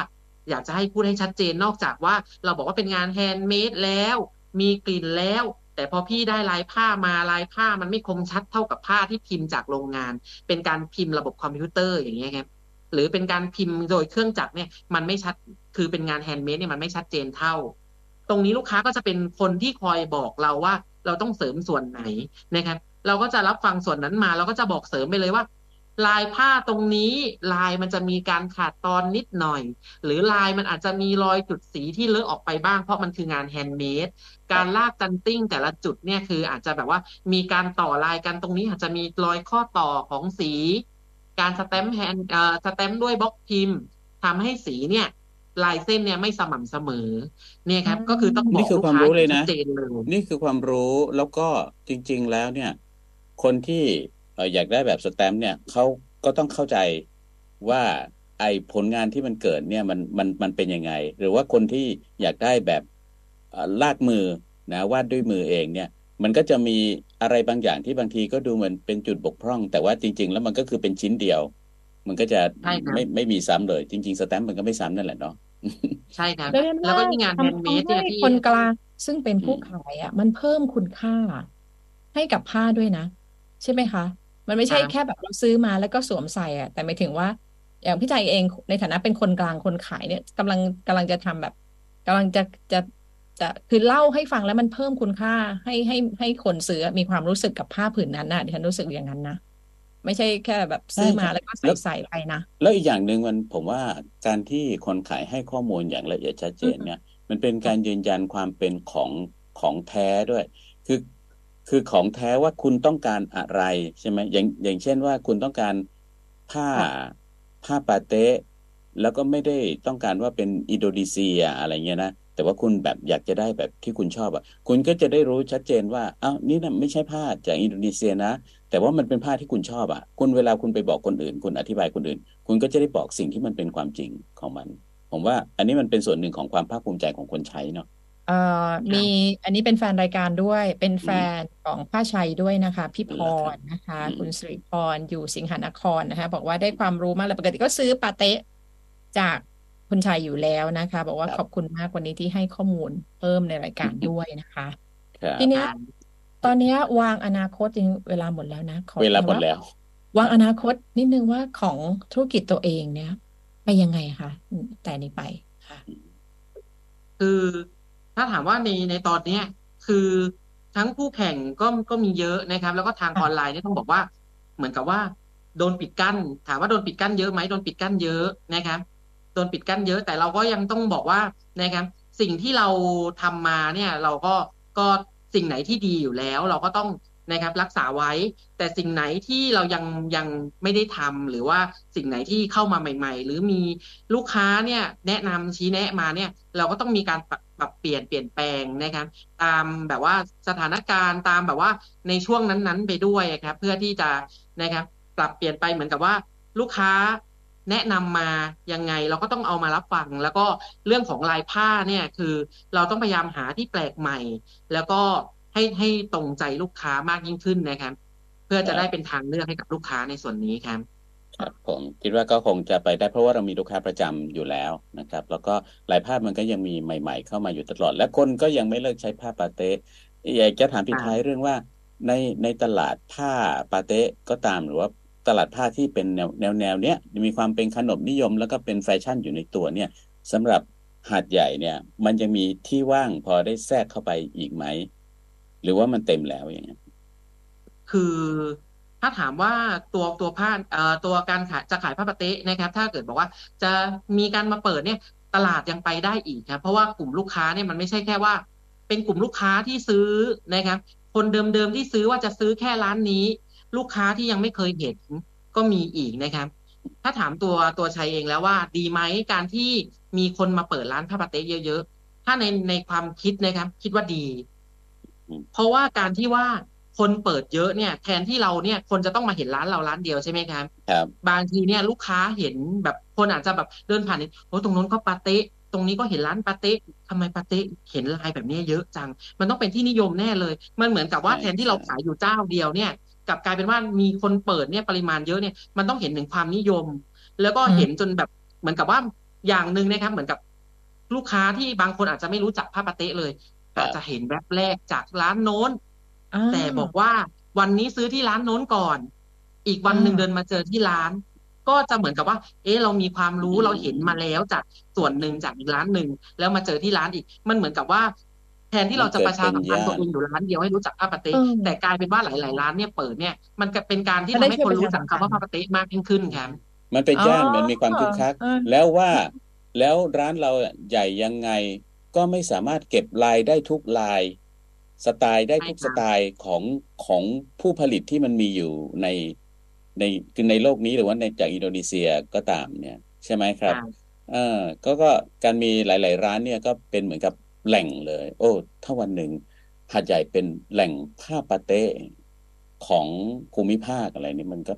S4: อยากจะให้พูดให้ชัดเจนนอกจากว่า เราบอกว่าเป็นงาน handmade แล้ว มีกลิ่นแล้วแต่พอพี่ได้ลายผ้ามาลายผ้ามันไม่คมชัดเท่ากับผ้าที่พิมพ์จากโรงงาน เป็นการพิมพ์ระบบคอมพิวเตอร์อย่างเงี้ยครับ หรือเป็นการพิมพ์โดยเครื่องจักรเนี่ยมันไม่ชัดคือเป็นงาน handmade เนี่ยมันไม่ชัดเจนเท่า ตรงนี้ลูกค้าก็จะเป็นคนที่คอยบอกเราว่าเราต้องเสริมส่วนไหนนะครับเราก็จะรับฟังส่วนนั้นมา เราก็จะบอกเสริมไปเลยว่า ลายผ้าตรงนี้ลายมันจะมีการขาดตอนนิดหน่อย หรือลายมันอาจจะมีรอยจุดสีที่เลอะออกไปบ้างเพราะมันคืองาน handmade การลากจันติ้งแต่ละจุดเนี่ยคืออาจจะแบบว่ามีการต่อลายกันตรงนี้อาจจะมีรอยข้อต่อของสี การ stamp hand เอ่อสแตมป์ด้วยบล็อกพิมพ์ทำให้สีเนี่ยลายเส้นเนี่ยไม่สม่ำเสมอ เนี่ยครับ ก็คือต้องบ
S3: นี่
S4: อก
S3: คือ
S4: ลูก
S3: ความ
S4: ค้า
S3: รู้เลย
S4: ชั
S3: นะ
S4: ดเจนเลย
S3: นี่คือความรู้แล้วก็จริง ๆ แล้วเนี่ย คนที่เอ่ออยากได้แบบสแตมป์เนี่ยเขาก็ต้องเข้าใจว่าไอ้ผลงานที่มันเกิดเนี่ยมันมันมันเป็นยังไง หรือว่าคนที่อยากได้แบบเอ่อลากมือนะวาดด้วยมือเองเนี่ย มันก็จะมี อะไรบางอย่างที่บางทีก็ดูเหมือนเป็นจุดบกพร่อง แต่ว่าจริง ๆ แล้วมันก็คือเป็นชิ้นเดียว มันก็จะ
S4: ใช่ครับ
S3: ไม่ไม่มีซ้ำเลย จริง ๆ สแตมป์มันก็ไม่ซ้ำนั่นแหละเนาะ
S4: ใช่ครับ
S2: ดังนั้น
S4: แล้วก็
S2: ว่า
S4: ที่งานแฮนด์เมด
S2: ทำ
S4: เนี่ย
S2: ให้
S4: ที่
S2: คนกลางซึ่งเป็นผู้
S3: อืม
S2: ขายอะ มันเพิ่มคุณค่า ให้กับผ้าด้วยนะ ใช่ไหมคะ มันไม่ใช่
S4: ครับ
S2: แค่แบบเราซื้อมาแล้วก็สวมใส่อะแต่หมายถึงว่า อย่างพี่ใจเองในฐานะเป็นคนกลางคนขายเนี่ยกำลังกำลังจะทำแบบกำลังจะจะ จะคือเล่าให้ฟังแล้วมันเพิ่มคุณค่าให้ให้ให้คนซื้อมีความรู้สึกกับผ้าผืนนั้นนะดิฉันรู้สึกอย่างนั้นนะไม่ใช่แค่แบบซื้อมา
S3: ใช่
S2: แล้วก็
S3: แล้
S2: ใส่
S3: ว
S2: ใส่ไปนะ
S3: แล้วอีกอย่างหนึ่งมันผมว่าการที่คนขายให้ข้อมูลอย่างละเอียดชัดเจนเนี่ย มันเป็นการยืนยันความเป็นของของแท้ด้วย คือคือของแท้ว่าคุณต้องการอะไรใช่ไหมอย่างอย่างเช่นว่าคุณต้องการผ้าผ้าปาเต้แล้วก็ไม่ได้ต้องการว่าเป็นอินโดนีเซียอะไรเงี้ยนะ แต่ว่าคุณแบบอยากจะได้แบบที่คุณชอบอะคุณก็จะได้รู้ชัดเจนว่าอ้าวนี่นะไม่ใช่ผ้าจากอินโดนีเซียนะ แต่ว่ามันเป็นผ้าที่คุณชอบอะคุณเวลาคุณไปบอกคนอื่น คุณอธิบายคนอื่น คุณก็จะได้บอกสิ่งที่มันเป็นความจริงของมัน ผมว่าอันนี้มันเป็นส่วนหนึ่งของความภาคภูมิใจของคนใช้เนาะ
S2: เอ่อมีอันนี้เป็นแฟนรายการด้วย เป็นแฟนของผ้าชัยด้วยนะคะ พี่พ
S3: เหรอครั
S2: ร
S3: บ
S2: นะคะ
S3: อืม
S2: คุณสิริพรอยู่สิงหนครนะคะ บอกว่าได้ความรู้มากเลยปกติก็ซื้อปาเต๊ะจาก คุณชัยอยู่แล้วนะคะ บอกว่าขอบคุณมากวันนี้ที่ให้ข้อมูลเพิ่มในรายการด้วยนะคะ
S3: ครับ
S2: ทีเนี้ยตอนเนี้ยวางอนาคตจริงเวลาหมดแล้วนะขอ
S3: เวลาหมด
S2: ต่
S3: แล้ว
S2: วางอนาคตนิดนึงว่าของธุรกิจตัวเองเนี่ยไปยังไงคะอืมแต่นี้ไปค่ะ
S4: คือถ้าถามว่าในในตอนเนี้ย คือทั้งคู่แข่งก็ก็มีเยอะนะครับ แล้วก็ทางออนไลน์เนี่ยต้องบอกว่า เหมือนกับว่า โดนปิดกั้น ถามว่าโดนปิดกั้นเยอะไหมโดนปิดกั้นเยอะนะครับ โดนปิดกั้นเยอะ แต่เราก็ยังต้องบอกว่านะครับสิ่งที่เราทำมาเนี่ยเราก็ก็สิ่งไหนที่ดีอยู่แล้ว เราก็ต้องนะครับรักษาไว้ แต่สิ่งไหนที่เรายังยังไม่ได้ทำหรือว่าสิ่งไหนที่เข้ามาใหม่ ๆ หรือมีลูกค้าเนี่ยแนะนำชี้แนะมาเนี่ยเราก็ต้องมีการปรับปรับเปลี่ยนเปลี่ยนแปลงนะครับตามแบบว่าสถานการณ์ตามแบบว่าในช่วงนั้นๆ ไปด้วยครับเพื่อที่จะนะครับปรับเปลี่ยนไปเหมือนกับว่าลูกค้า แนะนำมายังไงเราก็ต้องเอามารับฟัง แล้วก็เรื่องของลายผ้าเนี่ยคือเราต้องพยายามหาที่แปลกใหม่ แล้วก็ให้ให้ตรงใจลูกค้ามากยิ่งขึ้นนะครับ เพื่อจะได้เป็นทางเลือกให้กับลูกค้าในส่วนนี้ครับ
S3: ครับผมคิดว่าก็คงจะไปได้เพราะว่าเรามีลูกค้าประจำอยู่แล้วนะครับ แล้วก็หลายภาพมันก็ยังมีใหม่ ๆ เข้ามาอยู่ตลอด และคนก็ยังไม่เลิกใช้ผ้าปาเต้อยากจะถามปิดท้ายเรื่องว่าในในตลาดผ้าปาเต้ก็ตามหรือว่า ตลาดผ้าที่เป็นแนวแนวแนวเนี้ยมีความเป็นขนบนิยมแล้วก็เป็นแฟชั่นอยู่ในตัวเนี่ยสำหรับหาดใหญ่เนี่ยมันยังมีที่ว่างพอได้แทรกเข้าไปอีกไหม หรือว่ามันเต็มแล้วอย่างเงี้ย
S4: คือถ้าถามว่าตัวตัวผ้าเอ่อตัวการขายจะขายผ้าปาเต๊ะนะครับ ถ้าเกิดบอกว่าจะมีการมาเปิดเนี่ยตลาดยังไปได้อีกครับเพราะว่ากลุ่มลูกค้าเนี่ยมันไม่ใช่แค่ว่า เป็นกลุ่มลูกค้าที่ซื้อนะครับคนเดิมๆที่ซื้อว่าจะซื้อแค่ร้านนี้ ลูกค้าที่ยังไม่เคยเห็นก็มีอีกนะครับ ถ้าถามตัวตัวชัยเองแล้วว่า ดีไหมการที่มีคนมาเปิดร้านผ้าปาเต้เยอะๆ ถ้าในในความคิดนะครับ คิดว่าดี
S3: อืม
S4: เพราะว่าการที่ว่าคนเปิดเยอะเนี่ย แทนที่เราเนี่ยคนจะต้องมาเห็นร้านเราร้านเดียวใช่ไหมครับ
S3: ครับ
S4: บางทีเนี่ย ลูกค้าเห็นแบบคนอาจจะแบบเดินผ่านนี่โอ้ตรงนู้นก็ปาเต้ตรงนี้ก็เห็นร้านปาเต้ทำไมปาเต้เห็นลายแบบนี้เยอะจัง มันต้องเป็นที่นิยมแน่เลย มันเหมือนกับว่า
S3: ใช่
S4: แทนที่เรา
S3: ใช่
S4: ขายอยู่เจ้าเดียวเนี่ย กลับกลายเป็นว่ามีคนเปิดเนี่ยปริมาณเยอะเนี่ยมันต้องเห็นถึงความนิยม แล้วก็
S2: อืม
S4: เห็นจนแบบเหมือนกับว่าอย่างหนึ่งนะครับ เหมือนกับลูกค้าที่บางคนอาจจะไม่รู้จักผ้าปาเต้เลย
S3: ครับ
S4: อาจจะเห็นแวบแรกจากร้านโน้น
S2: อ่า
S4: แต่บอกว่าวันนี้ซื้อที่ร้านโน้นก่อน อีกวันหนึ่ง
S2: อ่า
S4: เดินมาเจอที่ร้าน ก็จะเหมือนกับว่า เอ๊ะเรามีความรู้
S3: อืม
S4: เราเห็นมาแล้วจากส่วนหนึ่งจากอีกร้านหนึ่งแล้วมาเจอที่ร้านอีก มันเหมือนกับว่า แทนที่เราจะประชาสัมพันธ์ตัวเองอยู่ร้านเดียวให้รู้จักผ้าปาเต้
S2: เออ
S4: แต่กลายเป็นว่าหลาย ๆ ร้านเนี่ยเปิดเนี่ยมันก็เป็นการที่
S2: ก็
S4: ทำ
S2: ได้
S4: ให้
S2: ช่วย
S4: คนรู้
S2: ประ
S4: จั
S2: ชากสัมพันธ์
S4: คำว่าผ้าปาเต้มากยิ่งขึ้นครับ
S3: มันเป็นย่าน
S2: อ๋อ
S3: มันมีความคึกคัก
S2: เออ
S3: แล้วว่าแล้วร้านเราใหญ่ยังไงก็ไม่สามารถเก็บลายได้ทุกลาย สไตล์ได้ทุก
S4: ใช่
S3: ส
S4: ค่ะ
S3: ไตล์ของของผู้ผลิตที่มันมีอยู่ในในคือในโลกนี้หรือว่าในจากอินโดนีเซียก็ตามเนี่ย ใช่ไหมครับ
S4: อ่า
S3: เออก็ก็การมีหลาย ๆ ร้านเนี่ยก็เป็นเหมือนกับ แหล่งเลย โอ้ ถ้าวันหนึ่งหาดใหญ่เป็นแหล่งผ้าปาเต้ของภูมิภาคอะไรนี่มันก็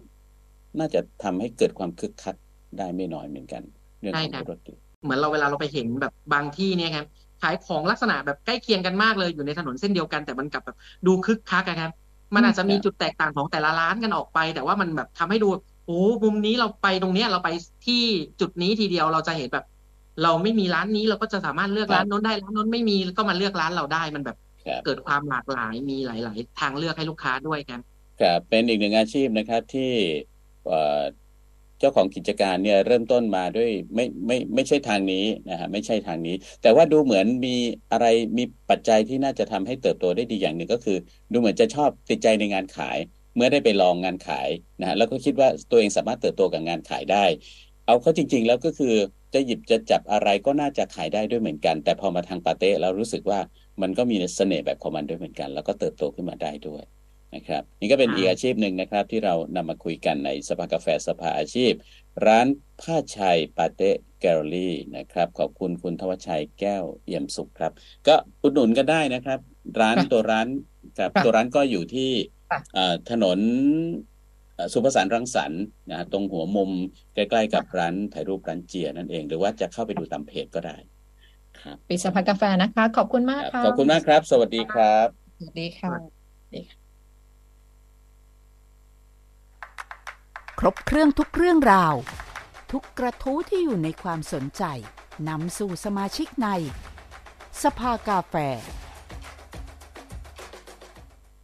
S3: น่าจะทำให้เกิดความคึกคักได้ไม่น้อยเหมือนกัน เรื่อง
S4: ใช่
S3: ของ
S4: ครับ
S3: ธุรกิจ
S4: เหมือนเราเวลาเราไปเห็นแบบบางที่เนี่ยครับขายของลักษณะแบบใกล้เคียงกันมากเลยอยู่ในถนนเส้นเดียวกัน แต่มันกลับแบบดูคึกคักอะครับ มันอาจจะมี
S3: ครับ
S4: จุดแตกต่างของแต่ละร้านกันออกไป แต่ว่ามันแบบทำให้ดูโอ้มุมนี้เราไปตรงเนี้ยเราไปที่จุดนี้ทีเดียวเราจะเห็นแบบ เราไม่มีร้านนี้เราก็จะสามารถเลือกร้านโน้นได้ร้านโน้นไม่มีก็มาเลือกร้านเราได้มันแบบ
S3: ครับ
S4: เกิดความหลากหลายมีหลาย ๆ ทางเลือกให้ลูกค้าด้วยครับ
S3: ครับเป็นอีกหนึ่งอาชีพนะครับที่เอ่อเจ้าของกิจการเนี่ยเริ่มต้นมาด้วยไม่ไม่ไม่ใช่ทางนี้นะฮะไม่ใช่ทางนี้ แต่ว่าดูเหมือนมีอะไรมีปัจจัยที่น่าจะทำให้เติบโตได้ดีอย่างหนึ่งก็คือ ดูเหมือนจะชอบติดใจในงานขาย เมื่อได้ไปลองงานขายนะฮะแล้วก็คิดว่าตัวเองสามารถเติบโตกับงานขายได้ เอาเข้าจริง ๆ แล้วก็คือจะหยิบจะจับอะไรก็น่าจะขายได้ด้วยเหมือนกัน แต่พอมาทางปาเต้เรารู้สึกว่ามันก็มีเสน่ห์แบบของมันด้วยเหมือนกัน แล้วก็เติบโตขึ้นมาได้ด้วยนะครับ นี่ก็เป็น
S4: ค่ะ
S3: อีกอาชีพหนึ่งนะครับ ที่เรานำมาคุยกันในสภากาแฟสภาอาชีพ ร้านผ้าชัยปาเต้แกลเลอรี่นะครับ ขอบคุณคุณทวชชัยแก้วเอี่ยมสุขครับ ก็อุดหนุนกันได้นะครับ ร้าน
S2: ค่ะ
S3: ตัวร้านครับ
S2: ค่ะ
S3: ตัวร้านก็อยู่ที่
S2: ค่ะ
S3: เอ่อถนนเอ่อ สุภสารรังสรรค์นะฮะตรงหัวมุมใกล้ๆกับร้านถ่ายรูปร้านเจียนั่นเอง หรือว่าจะเข้าไปดูตามเพจก็ได้ครับ
S2: ปิดสภากาแฟนะคะ ขอบคุณมาก
S3: ครับ
S2: ค่ะ
S3: ขอบคุณมากครับ สวัสดีครับ
S2: สวัสดีค่ะ
S1: ครบเครื่องทุกเรื่องราว ทุกกระทู้ที่อยู่ในความสนใจนำสู่สมาชิกใน สภากาแฟ